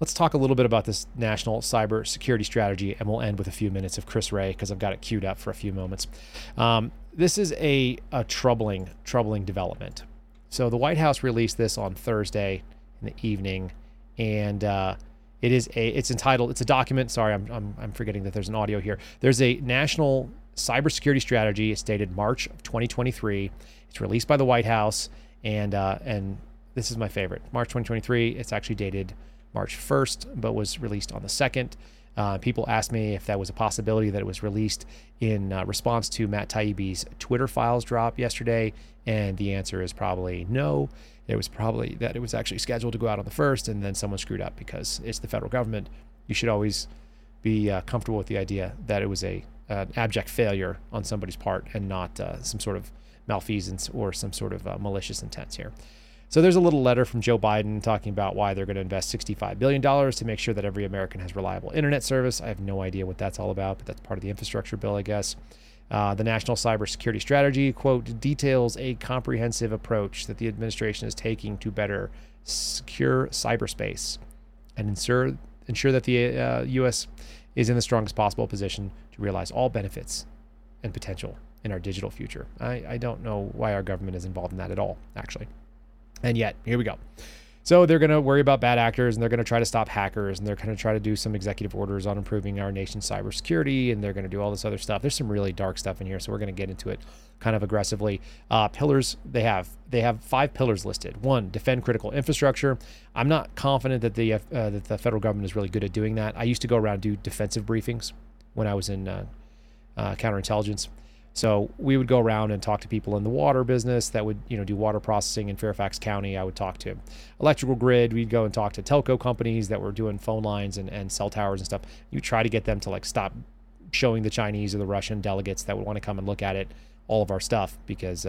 let's talk a little bit about this national cyber security strategy, and we'll end with a few minutes of Chris Wray because I've got it queued up for a few moments. Um, this is a, a troubling, troubling development. So the White House released this on Thursday in the evening, and uh, it is a it's entitled it's a document. Sorry, I'm, I'm I'm forgetting that there's an audio here. There's a national cybersecurity strategy. It's dated March of 2023. It's released by the White House, and uh, and this is my favorite. March 2023. It's actually dated March 1st, but was released on the 2nd. Uh, people asked me if that was a possibility that it was released in uh, response to Matt Taibbi's Twitter files drop yesterday, and the answer is probably no. It was probably that it was actually scheduled to go out on the first, and then someone screwed up because it's the federal government. You should always be uh, comfortable with the idea that it was a an abject failure on somebody's part and not uh, some sort of malfeasance or some sort of uh, malicious intent here. So there's a little letter from Joe Biden talking about why they're going to invest $65 billion to make sure that every American has reliable internet service. I have no idea what that's all about, but that's part of the infrastructure bill, I guess. Uh, the National Cybersecurity Strategy, quote, details a comprehensive approach that the administration is taking to better secure cyberspace and ensure, ensure that the uh, U.S. is in the strongest possible position to realize all benefits and potential in our digital future. I, I don't know why our government is involved in that at all, actually. And yet, here we go. So they're going to worry about bad actors and they're going to try to stop hackers and they're going to try to do some executive orders on improving our nation's cybersecurity and they're going to do all this other stuff. There's some really dark stuff in here, so we're going to get into it kind of aggressively. Uh, pillars they have they have five pillars listed. One, defend critical infrastructure. I'm not confident that the uh, that the federal government is really good at doing that. I used to go around do defensive briefings when I was in uh, uh counterintelligence. So we would go around and talk to people in the water business that would, you know, do water processing in Fairfax County. I would talk to electrical grid. We'd go and talk to telco companies that were doing phone lines and, and cell towers and stuff. You try to get them to like stop showing the Chinese or the Russian delegates that would want to come and look at it, all of our stuff, because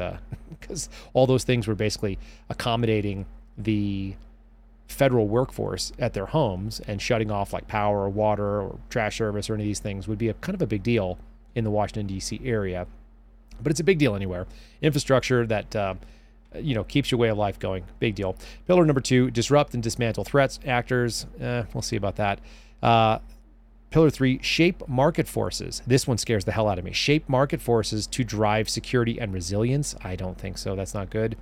because uh, [laughs] all those things were basically accommodating the federal workforce at their homes and shutting off like power or water or trash service or any of these things would be a kind of a big deal in the Washington, D.C. area. But it's a big deal anywhere. Infrastructure that. Uh, you know, keeps your way of life going. Big deal. Pillar number two: disrupt and dismantle threats actors. Eh, we'll see about that. Uh, pillar three: shape market forces. This one scares the hell out of me. Shape market forces to drive security and resilience. I don't think so. That's not good.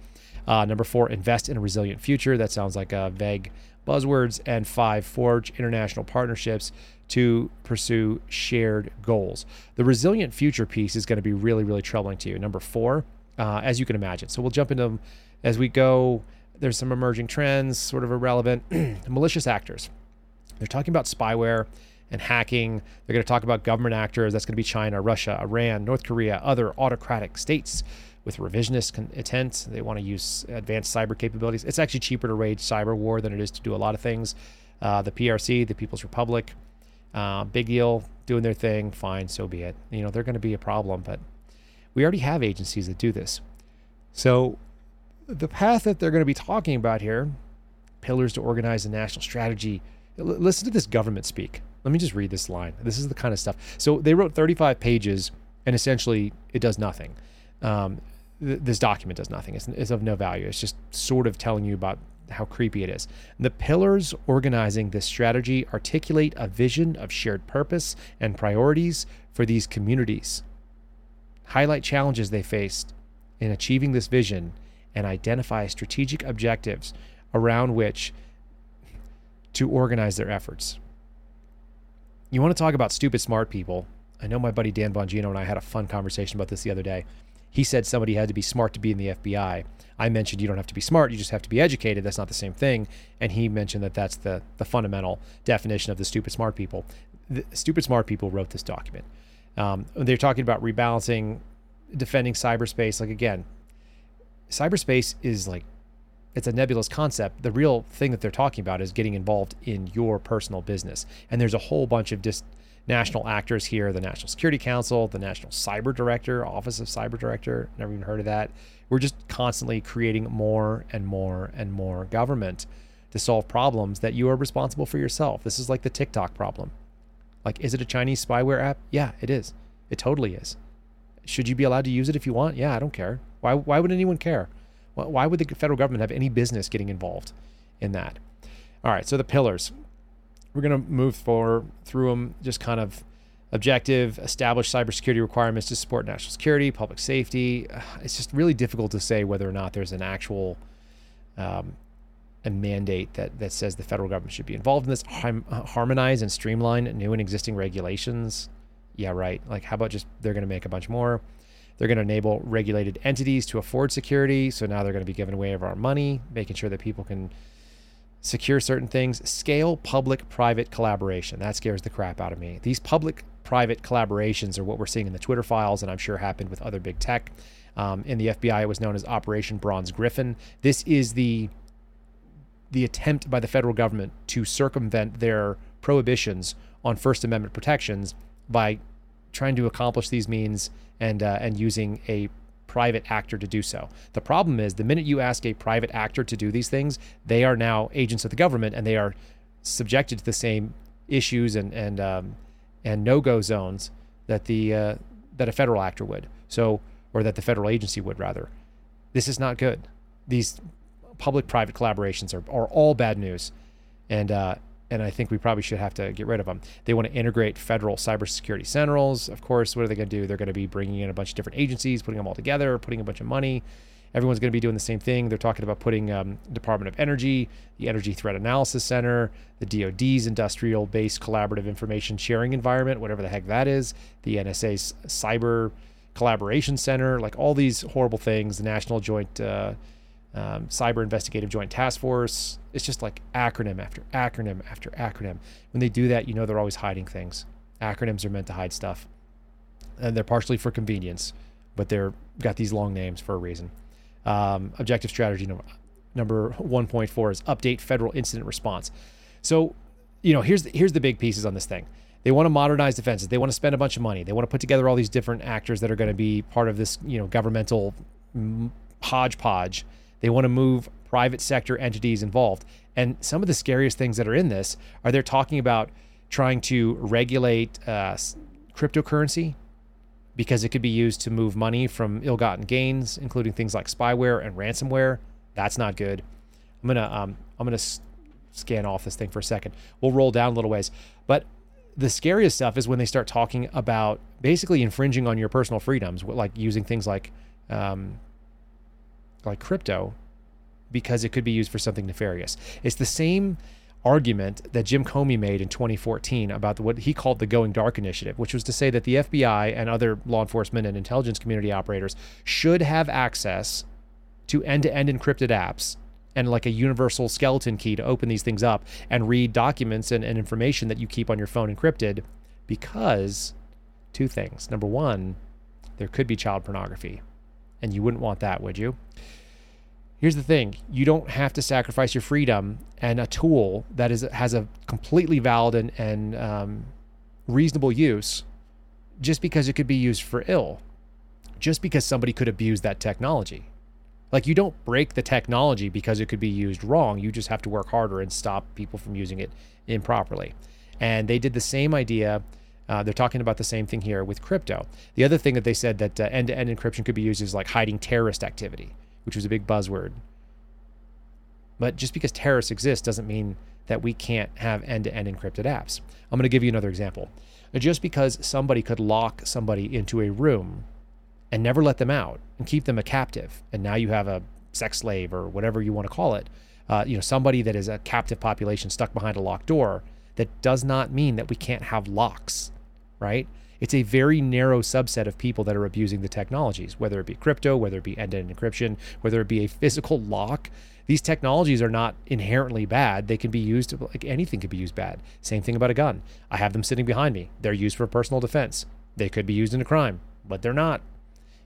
Uh, number four: invest in a resilient future. That sounds like a vague buzzwords. And five: forge international partnerships to pursue shared goals. The resilient future piece is going to be really, really troubling to you. Number four, uh, as you can imagine. So we'll jump into them as we go. There's some emerging trends, sort of irrelevant. [clears throat] Malicious actors. They're talking about spyware and hacking. They're going to talk about government actors. That's going to be China, Russia, Iran, North Korea, other autocratic states with revisionist intent. They want to use advanced cyber capabilities. It's actually cheaper to wage cyber war than it is to do a lot of things. Uh, the PRC, the People's Republic, uh, big deal, doing their thing, fine, so be it. You know, they're going to be a problem, but we already have agencies that do this. So the path that they're going to be talking about here, pillars to organize a national strategy. Listen to this government speak. Let me just read this line. This is the kind of stuff. So they wrote 35 pages, and essentially it does nothing. Um, th- this document does nothing. It's, it's of no value. It's just sort of telling you about how creepy it is. The pillars organizing this strategy articulate a vision of shared purpose and priorities for these communities, highlight challenges they faced in achieving this vision, and identify strategic objectives around which to organize their efforts. You want to talk about stupid smart people? I know my buddy Dan Bongino and I had a fun conversation about this the other day. He said somebody had to be smart to be in the FBI. I mentioned you don't have to be smart, you just have to be educated. That's not the same thing. And he mentioned that that's the, the fundamental definition of the stupid smart people. the stupid smart people wrote this document. Um, they're talking about rebalancing, defending cyberspace. Like again, cyberspace is like it's a nebulous concept. The real thing that they're talking about is getting involved in your personal business. And there's a whole bunch of just national actors here the National Security Council, the National Cyber Director, Office of Cyber Director, never even heard of that. We're just constantly creating more and more and more government to solve problems that you are responsible for yourself. This is like the TikTok problem. Like, is it a Chinese spyware app? Yeah, it is. It totally is. Should you be allowed to use it if you want? Yeah, I don't care. Why, why would anyone care? Why would the federal government have any business getting involved in that? All right, so the pillars. We're going to move forward through them, just kind of objective, establish cybersecurity requirements to support national security, public safety. It's just really difficult to say whether or not there's an actual um, a mandate that, that says the federal government should be involved in this, harmonize and streamline new and existing regulations. Yeah, right. Like, how about just they're going to make a bunch more? They're going to enable regulated entities to afford security. So now they're going to be giving away of our money, making sure that people can secure certain things. Scale public private collaboration. That scares the crap out of me. These public private collaborations are what we're seeing in the Twitter files, and I'm sure happened with other big tech. Um, in the FBI, it was known as Operation Bronze Griffin. This is the the attempt by the federal government to circumvent their prohibitions on First Amendment protections by trying to accomplish these means and uh, and using a private actor to do so. The problem is the minute you ask a private actor to do these things, they are now agents of the government and they are subjected to the same issues and and um, and no-go zones that the uh, that a federal actor would. So or that the federal agency would rather. This is not good. These public-private collaborations are, are all bad news, and uh, and I think we probably should have to get rid of them. They want to integrate federal cybersecurity centrals. Of course, what are they going to do? They're going to be bringing in a bunch of different agencies, putting them all together, putting a bunch of money. Everyone's going to be doing the same thing. They're talking about putting um, Department of Energy, the Energy Threat Analysis Center, the DoD's industrial-based collaborative information sharing environment, whatever the heck that is, the NSA's Cyber Collaboration Center, like all these horrible things. The National Joint uh, um, Cyber Investigative Joint Task Force. It's just like acronym after acronym after acronym. When they do that, you know they're always hiding things. Acronyms are meant to hide stuff, and they're partially for convenience, but they're got these long names for a reason. Um, objective strategy number number 1.4 is update federal incident response. So, you know, here's the, here's the big pieces on this thing. They want to modernize defenses. They want to spend a bunch of money. They want to put together all these different actors that are going to be part of this, you know, governmental hodgepodge they want to move private sector entities involved. And some of the scariest things that are in this are they're talking about trying to regulate uh, cryptocurrency because it could be used to move money from ill-gotten gains, including things like spyware and ransomware. That's not good. I'm gonna um, I'm gonna scan off this thing for a second. We'll roll down a little ways, but the scariest stuff is when they start talking about basically infringing on your personal freedoms, like using things like um, like crypto because it could be used for something nefarious. It's the same argument that Jim Comey made in 2014 about the, what he called the Going Dark Initiative, which was to say that the FBI and other law enforcement and intelligence community operators should have access to end to end encrypted apps and like a universal skeleton key to open these things up and read documents and, and information that you keep on your phone encrypted because two things. Number one, there could be child pornography, and you wouldn't want that, would you? here's the thing. You don't have to sacrifice your freedom and a tool that is has a completely valid and, and um, reasonable use just because it could be used for ill just because somebody could abuse that technology. Like you don't break the technology because it could be used wrong. You just have to work harder and stop people from using it improperly. And they did the same idea uh, they're talking about the same thing here with crypto. The other thing that they said that uh, end-to-end encryption could be used is like hiding terrorist activity which was a big buzzword. But just because terrorists exist doesn't mean that we can't have end to end encrypted apps. I'm going to give you another example. Just because somebody could lock somebody into a room and never let them out and keep them a captive, and now you have a sex slave or whatever you want to call it, uh, you know, somebody that is a captive population stuck behind a locked door, that does not mean that we can't have locks, right? It's a very narrow subset of people that are abusing the technologies, whether it be crypto, whether it be end to end encryption, whether it be a physical lock. These technologies are not inherently bad. They can be used, like anything can be used bad. Same thing about a gun. I have them sitting behind me. They're used for personal defense. They could be used in a crime, but they're not.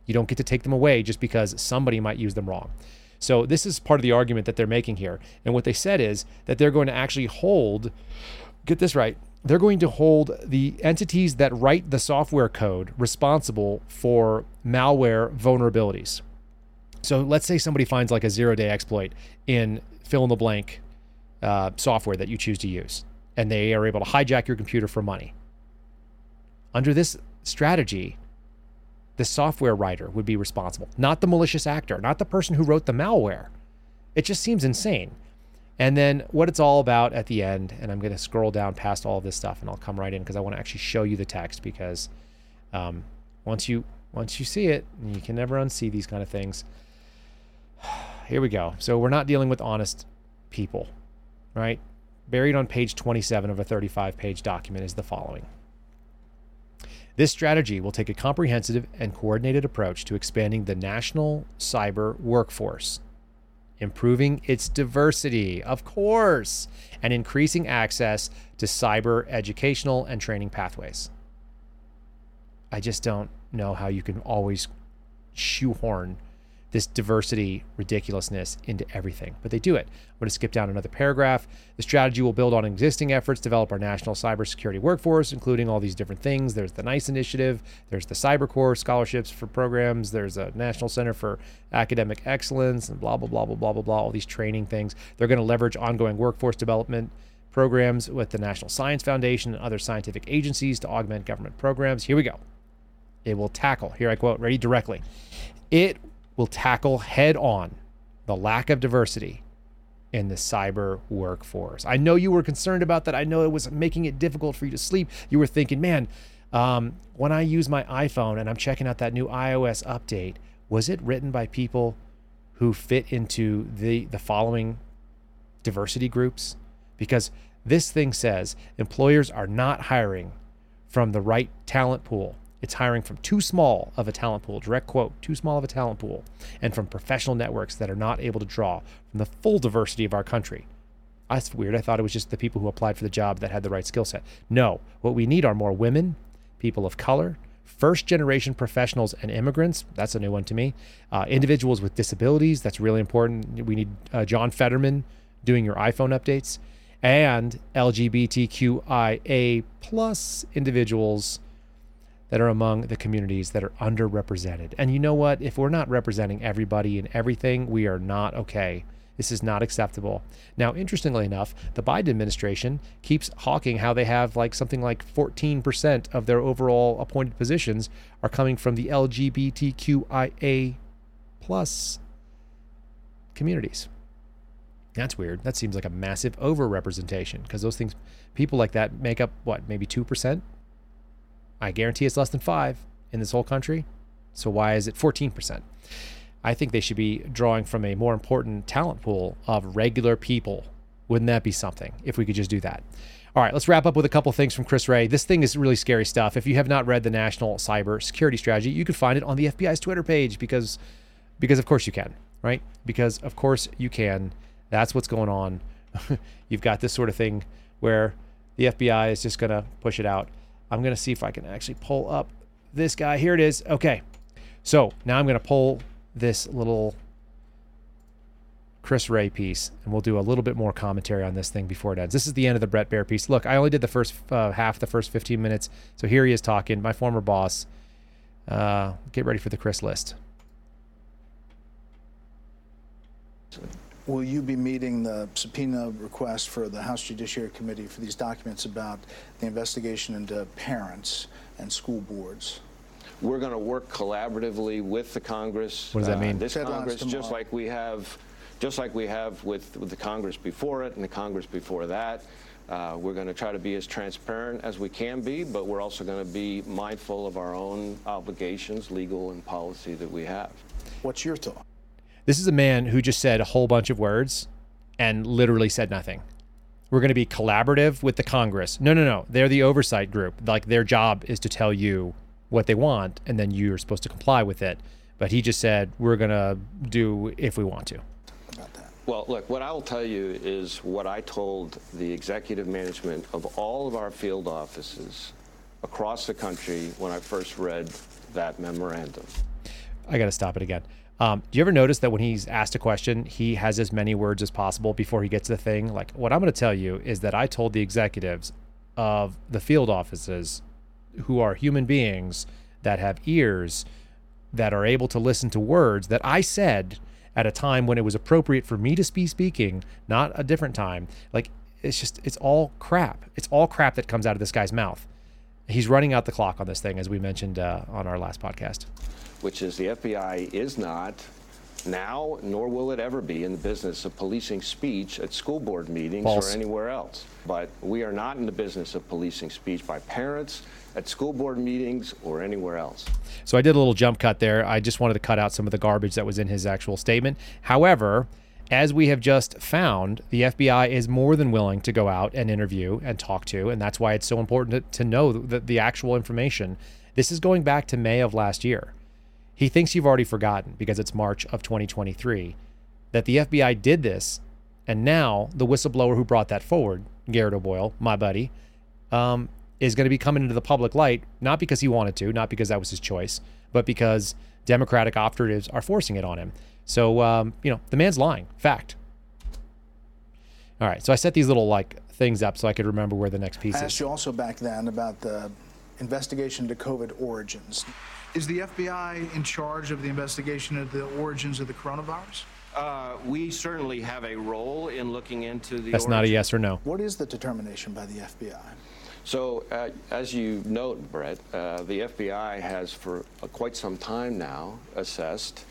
You don't get to take them away just because somebody might use them wrong. So, this is part of the argument that they're making here. And what they said is that they're going to actually hold, get this right, they're going to hold the entities that write the software code responsible for malware vulnerabilities. So, let's say somebody finds like a zero day exploit in fill in the blank uh, software that you choose to use, and they are able to hijack your computer for money. Under this strategy, the software writer would be responsible, not the malicious actor, not the person who wrote the malware. It just seems insane. And then what it's all about at the end, and I'm going to scroll down past all of this stuff, and I'll come right in because I want to actually show you the text because um, once you once you see it, you can never unsee these kind of things. [sighs] Here we go. So we're not dealing with honest people, right? Buried on page 27 of a 35 page document is the following. This strategy will take a comprehensive and coordinated approach to expanding the national cyber workforce, improving its diversity, of course, and increasing access to cyber educational and training pathways. I just don't know how you can always shoehorn this diversity ridiculousness into everything, but they do it. I'm going to skip down another paragraph. The strategy will build on existing efforts, develop our national cybersecurity workforce, including all these different things. There's the NICE initiative, there's the Cyber Corps scholarships for programs, there's a National Center for Academic Excellence, and blah, blah, blah, blah, blah, blah, blah, all these training things. They're going to leverage ongoing workforce development programs with the National Science Foundation and other scientific agencies to augment government programs. Here we go. It will tackle, here I quote, ready directly. It will tackle head on the lack of diversity in the cyber workforce. I know you were concerned about that. I know it was making it difficult for you to sleep. You were thinking, man, um, when I use my iPhone and I'm checking out that new iOS update, was it written by people who fit into the the following diversity groups? Because this thing says employers are not hiring from the right talent pool it's hiring from too small of a talent pool, direct quote, too small of a talent pool, and from professional networks that are not able to draw from the full diversity of our country. That's weird. I thought it was just the people who applied for the job that had the right skill set. No, what we need are more women, people of color, first generation professionals and immigrants. That's a new one to me. Uh, individuals with disabilities. That's really important. We need uh, John Fetterman doing your iPhone updates and LGBTQIA plus individuals that are among the communities that are underrepresented. And you know what? If we're not representing everybody and everything, we are not okay. This is not acceptable. Now, interestingly enough, the Biden administration keeps hawking how they have like something like 14% of their overall appointed positions are coming from the LGBTQIA plus communities. That's weird. That seems like a massive overrepresentation because those things, people like that make up what, maybe 2%? I guarantee it's less than five in this whole country. So why is it 14%? I think they should be drawing from a more important talent pool of regular people. Wouldn't that be something if we could just do that? All right, let's wrap up with a couple things from Chris Wray. This thing is really scary stuff. If you have not read the National Cyber Security Strategy, you can find it on the FBI's Twitter page because because of course you can, right? Because of course you can. That's what's going on. [laughs] You've got this sort of thing where the FBI is just going to push it out. I'm going to see if I can actually pull up this guy. Here it is. Okay. So now I'm going to pull this little Chris Wray piece, and we'll do a little bit more commentary on this thing before it ends. This is the end of the Bret Baier piece. Look, I only did the first uh, half, the first 15 minutes. So here he is talking, my former boss. Uh, get ready for the Chris list. Will you be meeting the subpoena request for the House Judiciary Committee for these documents about the investigation into parents and school boards? We're going to work collaboratively with the Congress. What does that mean? Uh, this Deadlines Congress, just like we have, just like we have with, with the Congress before it and the Congress before that. Uh, we're going to try to be as transparent as we can be, but we're also going to be mindful of our own obligations, legal and policy that we have. What's your thought? This is a man who just said a whole bunch of words and literally said nothing. we're going to be collaborative with the Congress. No, no, no. They're the oversight group. Like their job is to tell you what they want, and then you're supposed to comply with it. But he just said we're going to do if we want to. Well, look, what I will tell you is what I told the executive management of all of our field offices across the country when I first read that memorandum. I got to stop it again. Um, do you ever notice that when he's asked a question, he has as many words as possible before he gets the thing? Like, what I'm going to tell you is that I told the executives of the field offices, who are human beings that have ears, that are able to listen to words, that I said at a time when it was appropriate for me to be speaking, not a different time. Like, it's just, it's all crap. It's all crap that comes out of this guy's mouth. He's running out the clock on this thing, as we mentioned uh, on our last podcast which is the FBI is not now, nor will it ever be in the business of policing speech at school board meetings False. or anywhere else. But we are not in the business of policing speech by parents at school board meetings or anywhere else. So I did a little jump cut there. I just wanted to cut out some of the garbage that was in his actual statement. However, as we have just found, the FBI is more than willing to go out and interview and talk to, and that's why it's so important to, to know the, the actual information. This is going back to May of last year. He thinks you've already forgotten because it's March of 2023 that the FBI did this. And now the whistleblower who brought that forward, Garrett O'Boyle, my buddy, um, is going to be coming into the public light, not because he wanted to, not because that was his choice, but because Democratic operatives are forcing it on him. So, um, you know, the man's lying. Fact. All right. So I set these little like things up so I could remember where the next piece I is. asked you also back then about the investigation into COVID origins. Is the FBI in charge of the investigation of the origins of the coronavirus? Uh, we certainly have a role in looking into the. That's not a yes or no. What is the determination by the FBI? So, uh, as you note, Bret, uh, the FBI has for uh, quite some time now assessed.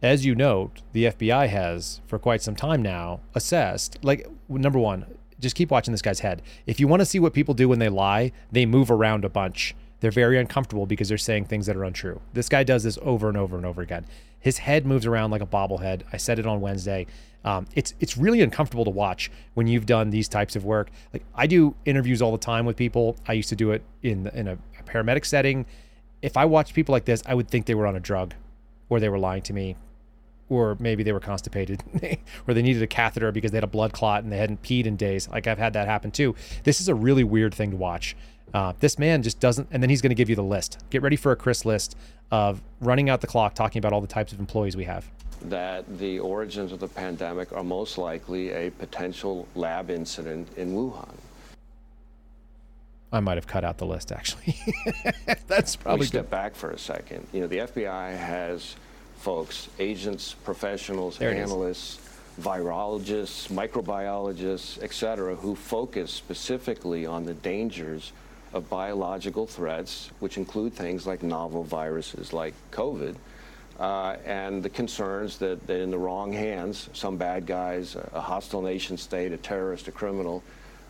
As you note, the FBI has for quite some time now assessed, like, number one, just keep watching this guy's head. If you want to see what people do when they lie, they move around a bunch. They're very uncomfortable because they're saying things that are untrue. This guy does this over and over and over again. His head moves around like a bobblehead. I said it on Wednesday. Um, it's it's really uncomfortable to watch when you've done these types of work. Like I do interviews all the time with people. I used to do it in in a, a paramedic setting. If I watched people like this, I would think they were on a drug, or they were lying to me, or maybe they were constipated, [laughs] or they needed a catheter because they had a blood clot and they hadn't peed in days. Like I've had that happen too. This is a really weird thing to watch. Uh, this man just doesn't, and then he's going to give you the list. Get ready for a Chris list of running out the clock, talking about all the types of employees we have. That the origins of the pandemic are most likely a potential lab incident in Wuhan. I might have cut out the list actually. [laughs] That's probably we step good. back for a second. You know, the FBI has folks, agents, professionals, analysts, virologists, microbiologists, et cetera, who focus specifically on the dangers of biological threats, which include things like novel viruses like COVID, uh, and the concerns that, that, in the wrong hands, some bad guys, a hostile nation state, a terrorist, a criminal,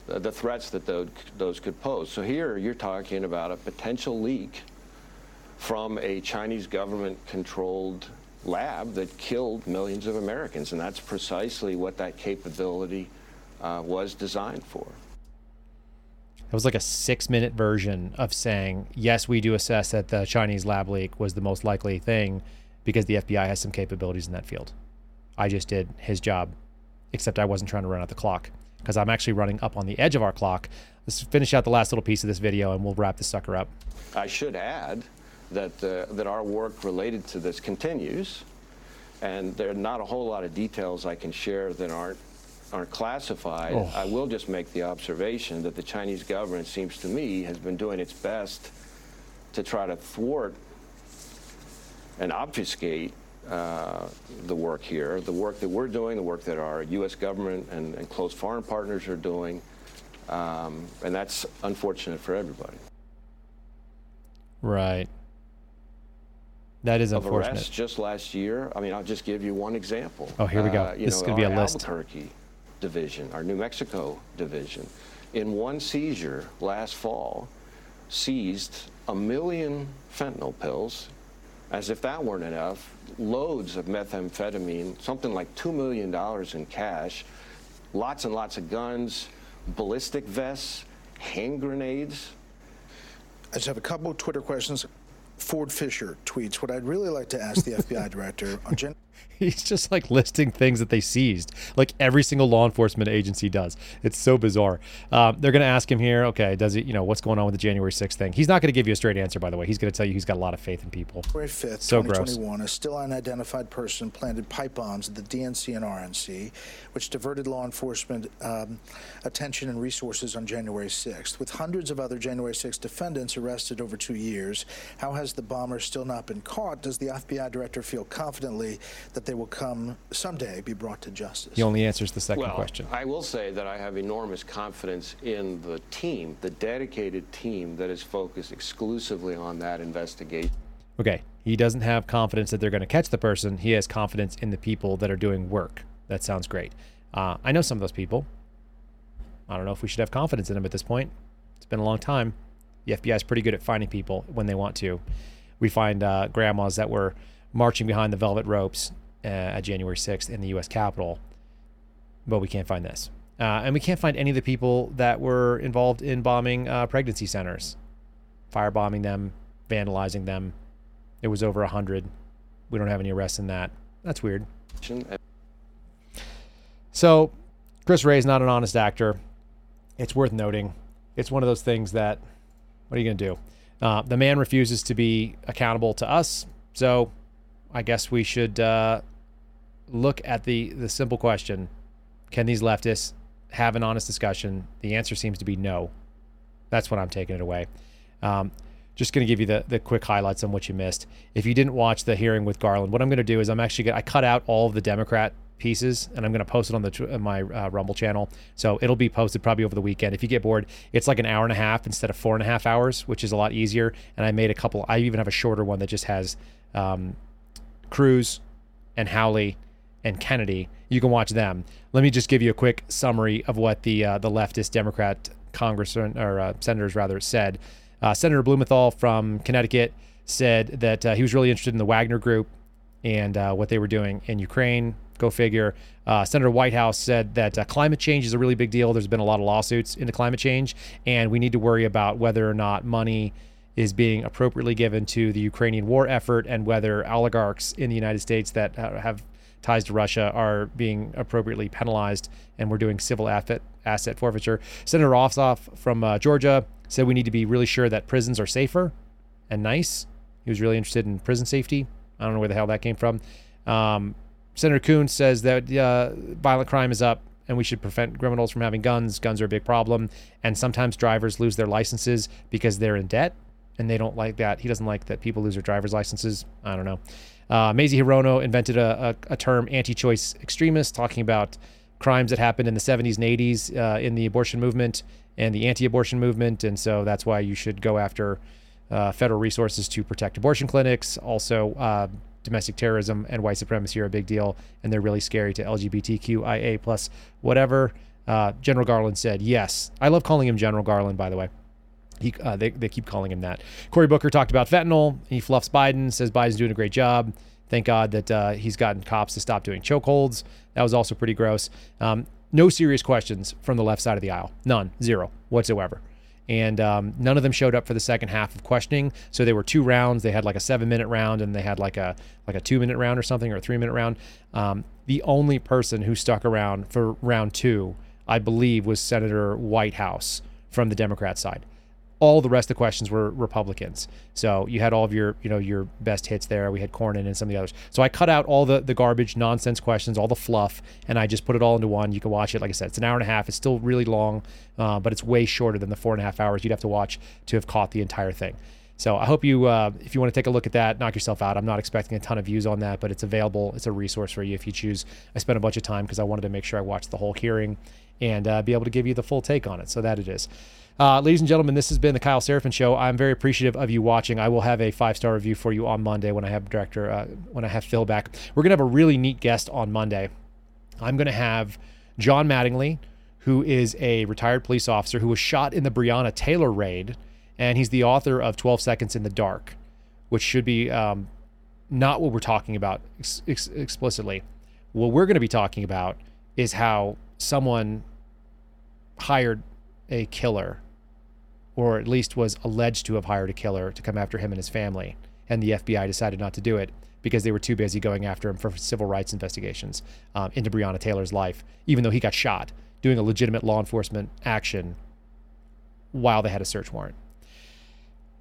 uh, the threats that those, those could pose. So here you're talking about a potential leak from a Chinese government controlled lab that killed millions of Americans, and that's precisely what that capability uh, was designed for. It was like a six minute version of saying, yes, we do assess that the Chinese lab leak was the most likely thing because the FBI has some capabilities in that field. I just did his job, except I wasn't trying to run out the clock because I'm actually running up on the edge of our clock. Let's finish out the last little piece of this video and we'll wrap this sucker up. I should add that, uh, that our work related to this continues, and there are not a whole lot of details I can share that aren't aren't classified, oh. I will just make the observation that the Chinese government seems to me has been doing its best to try to thwart and obfuscate uh, the work here, the work that we're doing, the work that our U.S. government and, and close foreign partners are doing, um, and that's unfortunate for everybody. Right. That is unfortunate. Arrests just last year. I mean, I'll just give you one example. Oh, here we go. Uh, this know, is going to be a list. Albuquerque division, our New Mexico division, in one seizure last fall, seized a million fentanyl pills. As if that weren't enough, loads of methamphetamine, something like $2 million in cash, lots and lots of guns, ballistic vests, hand grenades. I just have a couple of Twitter questions. Ford Fischer tweets, What I'd really like to ask the FBI [laughs] director on [laughs] He's just like listing things that they seized, like every single law enforcement agency does. It's so bizarre. Um, they're going to ask him here, okay, does he, you know, what's going on with the January 6th thing? He's not going to give you a straight answer, by the way. He's going to tell you he's got a lot of faith in people. January 5th, So gross. 2021, a still unidentified person planted pipe bombs at the DNC and RNC, which diverted law enforcement um, attention and resources on January 6th. With hundreds of other January 6th defendants arrested over two years, how has the bomber still not been caught? Does the FBI director feel confidently that they will come someday be brought to justice? He only answers the second well, question. I will say that I have enormous confidence in the team, the dedicated team that is focused exclusively on that investigation. Okay, he doesn't have confidence that they're going to catch the person. He has confidence in the people that are doing work. That sounds great. Uh, I know some of those people. I don't know if we should have confidence in them at this point. It's been a long time. The FBI is pretty good at finding people when they want to. We find uh, grandmas that were marching behind the velvet ropes uh, at January 6th in the U.S. Capitol, but we can't find this. Uh, and we can't find any of the people that were involved in bombing uh, pregnancy centers, firebombing them, vandalizing them. It was over 100. We don't have any arrests in that. That's weird. So, Chris Wray is not an honest actor. It's worth noting. It's one of those things that, what are you going to do? Uh, the man refuses to be accountable to us. So, I guess we should uh, look at the the simple question: Can these leftists have an honest discussion? The answer seems to be no. That's what I'm taking it away. Um, just going to give you the, the quick highlights on what you missed. If you didn't watch the hearing with Garland, what I'm going to do is I'm actually going to I cut out all of the Democrat pieces and I'm going to post it on the tw- uh, my uh, Rumble channel. So it'll be posted probably over the weekend. If you get bored, it's like an hour and a half instead of four and a half hours, which is a lot easier. And I made a couple. I even have a shorter one that just has um, Cruz and Hawley and Kennedy. You can watch them. Let me just give you a quick summary of what the uh, the leftist Democrat congressman or uh, senators rather said. Uh, Senator Blumenthal from Connecticut said that uh, he was really interested in the Wagner Group and uh, what they were doing in Ukraine. Go figure. Uh, Senator Whitehouse said that climate change is a really big deal. There's been a lot of lawsuits into climate change, and we need to worry about whether or not money is being appropriately given to the Ukrainian war effort and whether oligarchs in the United States that have ties to Russia are being appropriately penalized and we're doing civil asset, asset forfeiture. Senator Ossoff from uh, Georgia said we need to be really sure that prisons are safer and nice. He was really interested in prison safety. I don't know where the hell that came from. Um, Senator Coons says that uh, violent crime is up and we should prevent criminals from having guns. Guns are a big problem. And sometimes drivers lose their licenses because they're in debt and they don't like that. He doesn't like that people lose their driver's licenses. I don't know. Uh, Mazie Hirono invented a, a, a term anti-choice extremist, talking about crimes that happened in the 70s and 80s uh, in the abortion movement and the anti-abortion movement, and so that's why you should go after uh, federal resources to protect abortion clinics. Also, uh, domestic terrorism and white supremacy are a big deal, and they're really scary to LGBTQIA plus whatever. Uh, General Garland said yes. I love calling him General Garland, by the way. He, uh, they, they keep calling him that. Cory Booker talked about fentanyl. He fluffs Biden, says Biden's doing a great job. Thank God that uh, he's gotten cops to stop doing chokeholds. That was also pretty gross. Um, no serious questions from the left side of the aisle. None. Zero whatsoever. And um, none of them showed up for the second half of questioning. So they were two rounds. They had like a seven minute round and they had like a like a two minute round or something or a three minute round. Um, the only person who stuck around for round two, I believe, was Senator Whitehouse from the Democrat side all the rest of the questions were Republicans. So you had all of your, you know, your best hits there. We had Cornyn and some of the others. So I cut out all the the garbage, nonsense questions, all the fluff, and I just put it all into one. You can watch it. Like I said, it's an hour and a half. It's still really long, uh, but it's way shorter than the four and a half hours you'd have to watch to have caught the entire thing. So I hope you, uh, if you want to take a look at that, knock yourself out. I'm not expecting a ton of views on that, but it's available. It's a resource for you if you choose. I spent a bunch of time because I wanted to make sure I watched the whole hearing and uh, be able to give you the full take on it. So that it is. Uh, ladies and gentlemen, this has been the Kyle Seraphin Show. I'm very appreciative of you watching. I will have a five star review for you on Monday when I have director uh, when I have Phil back. We're gonna have a really neat guest on Monday. I'm gonna have John Mattingly, who is a retired police officer who was shot in the Breonna Taylor raid, and he's the author of 12 Seconds in the Dark, which should be um, not what we're talking about ex- ex- explicitly. What we're going to be talking about is how someone hired a killer, or at least was alleged to have hired a killer to come after him and his family, and the FBI decided not to do it because they were too busy going after him for civil rights investigations um, into Breonna Taylor's life, even though he got shot doing a legitimate law enforcement action while they had a search warrant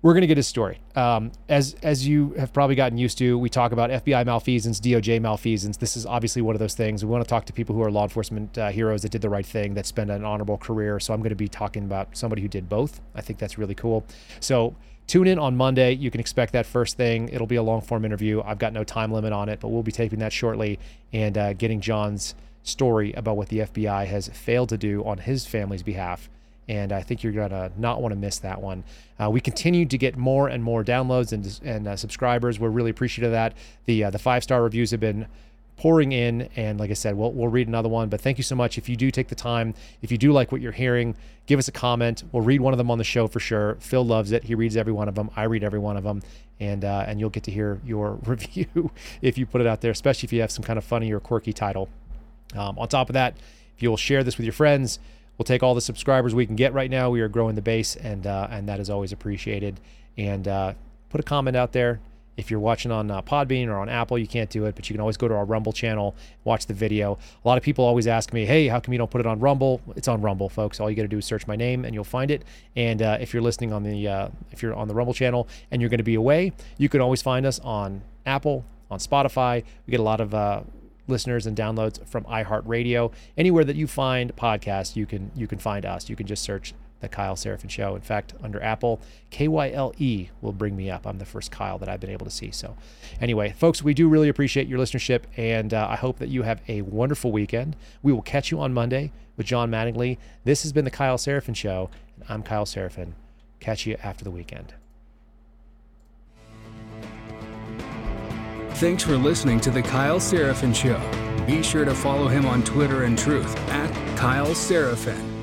we're going to get his story. Um, as as you have probably gotten used to, we talk about FBI malfeasance, DOJ malfeasance. This is obviously one of those things. We want to talk to people who are law enforcement uh, heroes that did the right thing, that spent an honorable career. So I'm going to be talking about somebody who did both. I think that's really cool. So tune in on Monday. You can expect that first thing. It'll be a long form interview. I've got no time limit on it, but we'll be taping that shortly and uh, getting John's story about what the FBI has failed to do on his family's behalf and I think you're gonna not want to miss that one. Uh, we continue to get more and more downloads and and uh, subscribers. We're really appreciative of that. The uh, the five star reviews have been pouring in, and like I said, we'll we'll read another one. But thank you so much. If you do take the time, if you do like what you're hearing, give us a comment. We'll read one of them on the show for sure. Phil loves it. He reads every one of them. I read every one of them, and uh, and you'll get to hear your [laughs] review if you put it out there, especially if you have some kind of funny or quirky title. Um, on top of that, if you'll share this with your friends We'll take all the subscribers we can get right now. We are growing the base, and uh, and that is always appreciated. And uh, put a comment out there. If you're watching on uh, Podbean or on Apple, you can't do it, but you can always go to our Rumble channel, watch the video. A lot of people always ask me, "Hey, how come you don't put it on Rumble?" It's on Rumble, folks. All you got to do is search my name, and you'll find it. And uh, if you're listening on the uh, if you're on the Rumble channel and you're going to be away, you can always find us on Apple, on Spotify. We get a lot of uh, listeners and downloads from iHeartRadio. Anywhere that you find podcasts, you can you can find us. You can just search the Kyle Seraphin Show. In fact, under Apple, KYLE will bring me up. I'm the first Kyle that I've been able to see. So, anyway, folks, we do really appreciate your listenership, and uh, I hope that you have a wonderful weekend. We will catch you on Monday with John Mattingly. This has been the Kyle Seraphin Show, and I'm Kyle Seraphin. Catch you after the weekend. Thanks for listening to The Kyle Seraphin Show. Be sure to follow him on Twitter and Truth at Kyle Seraphin.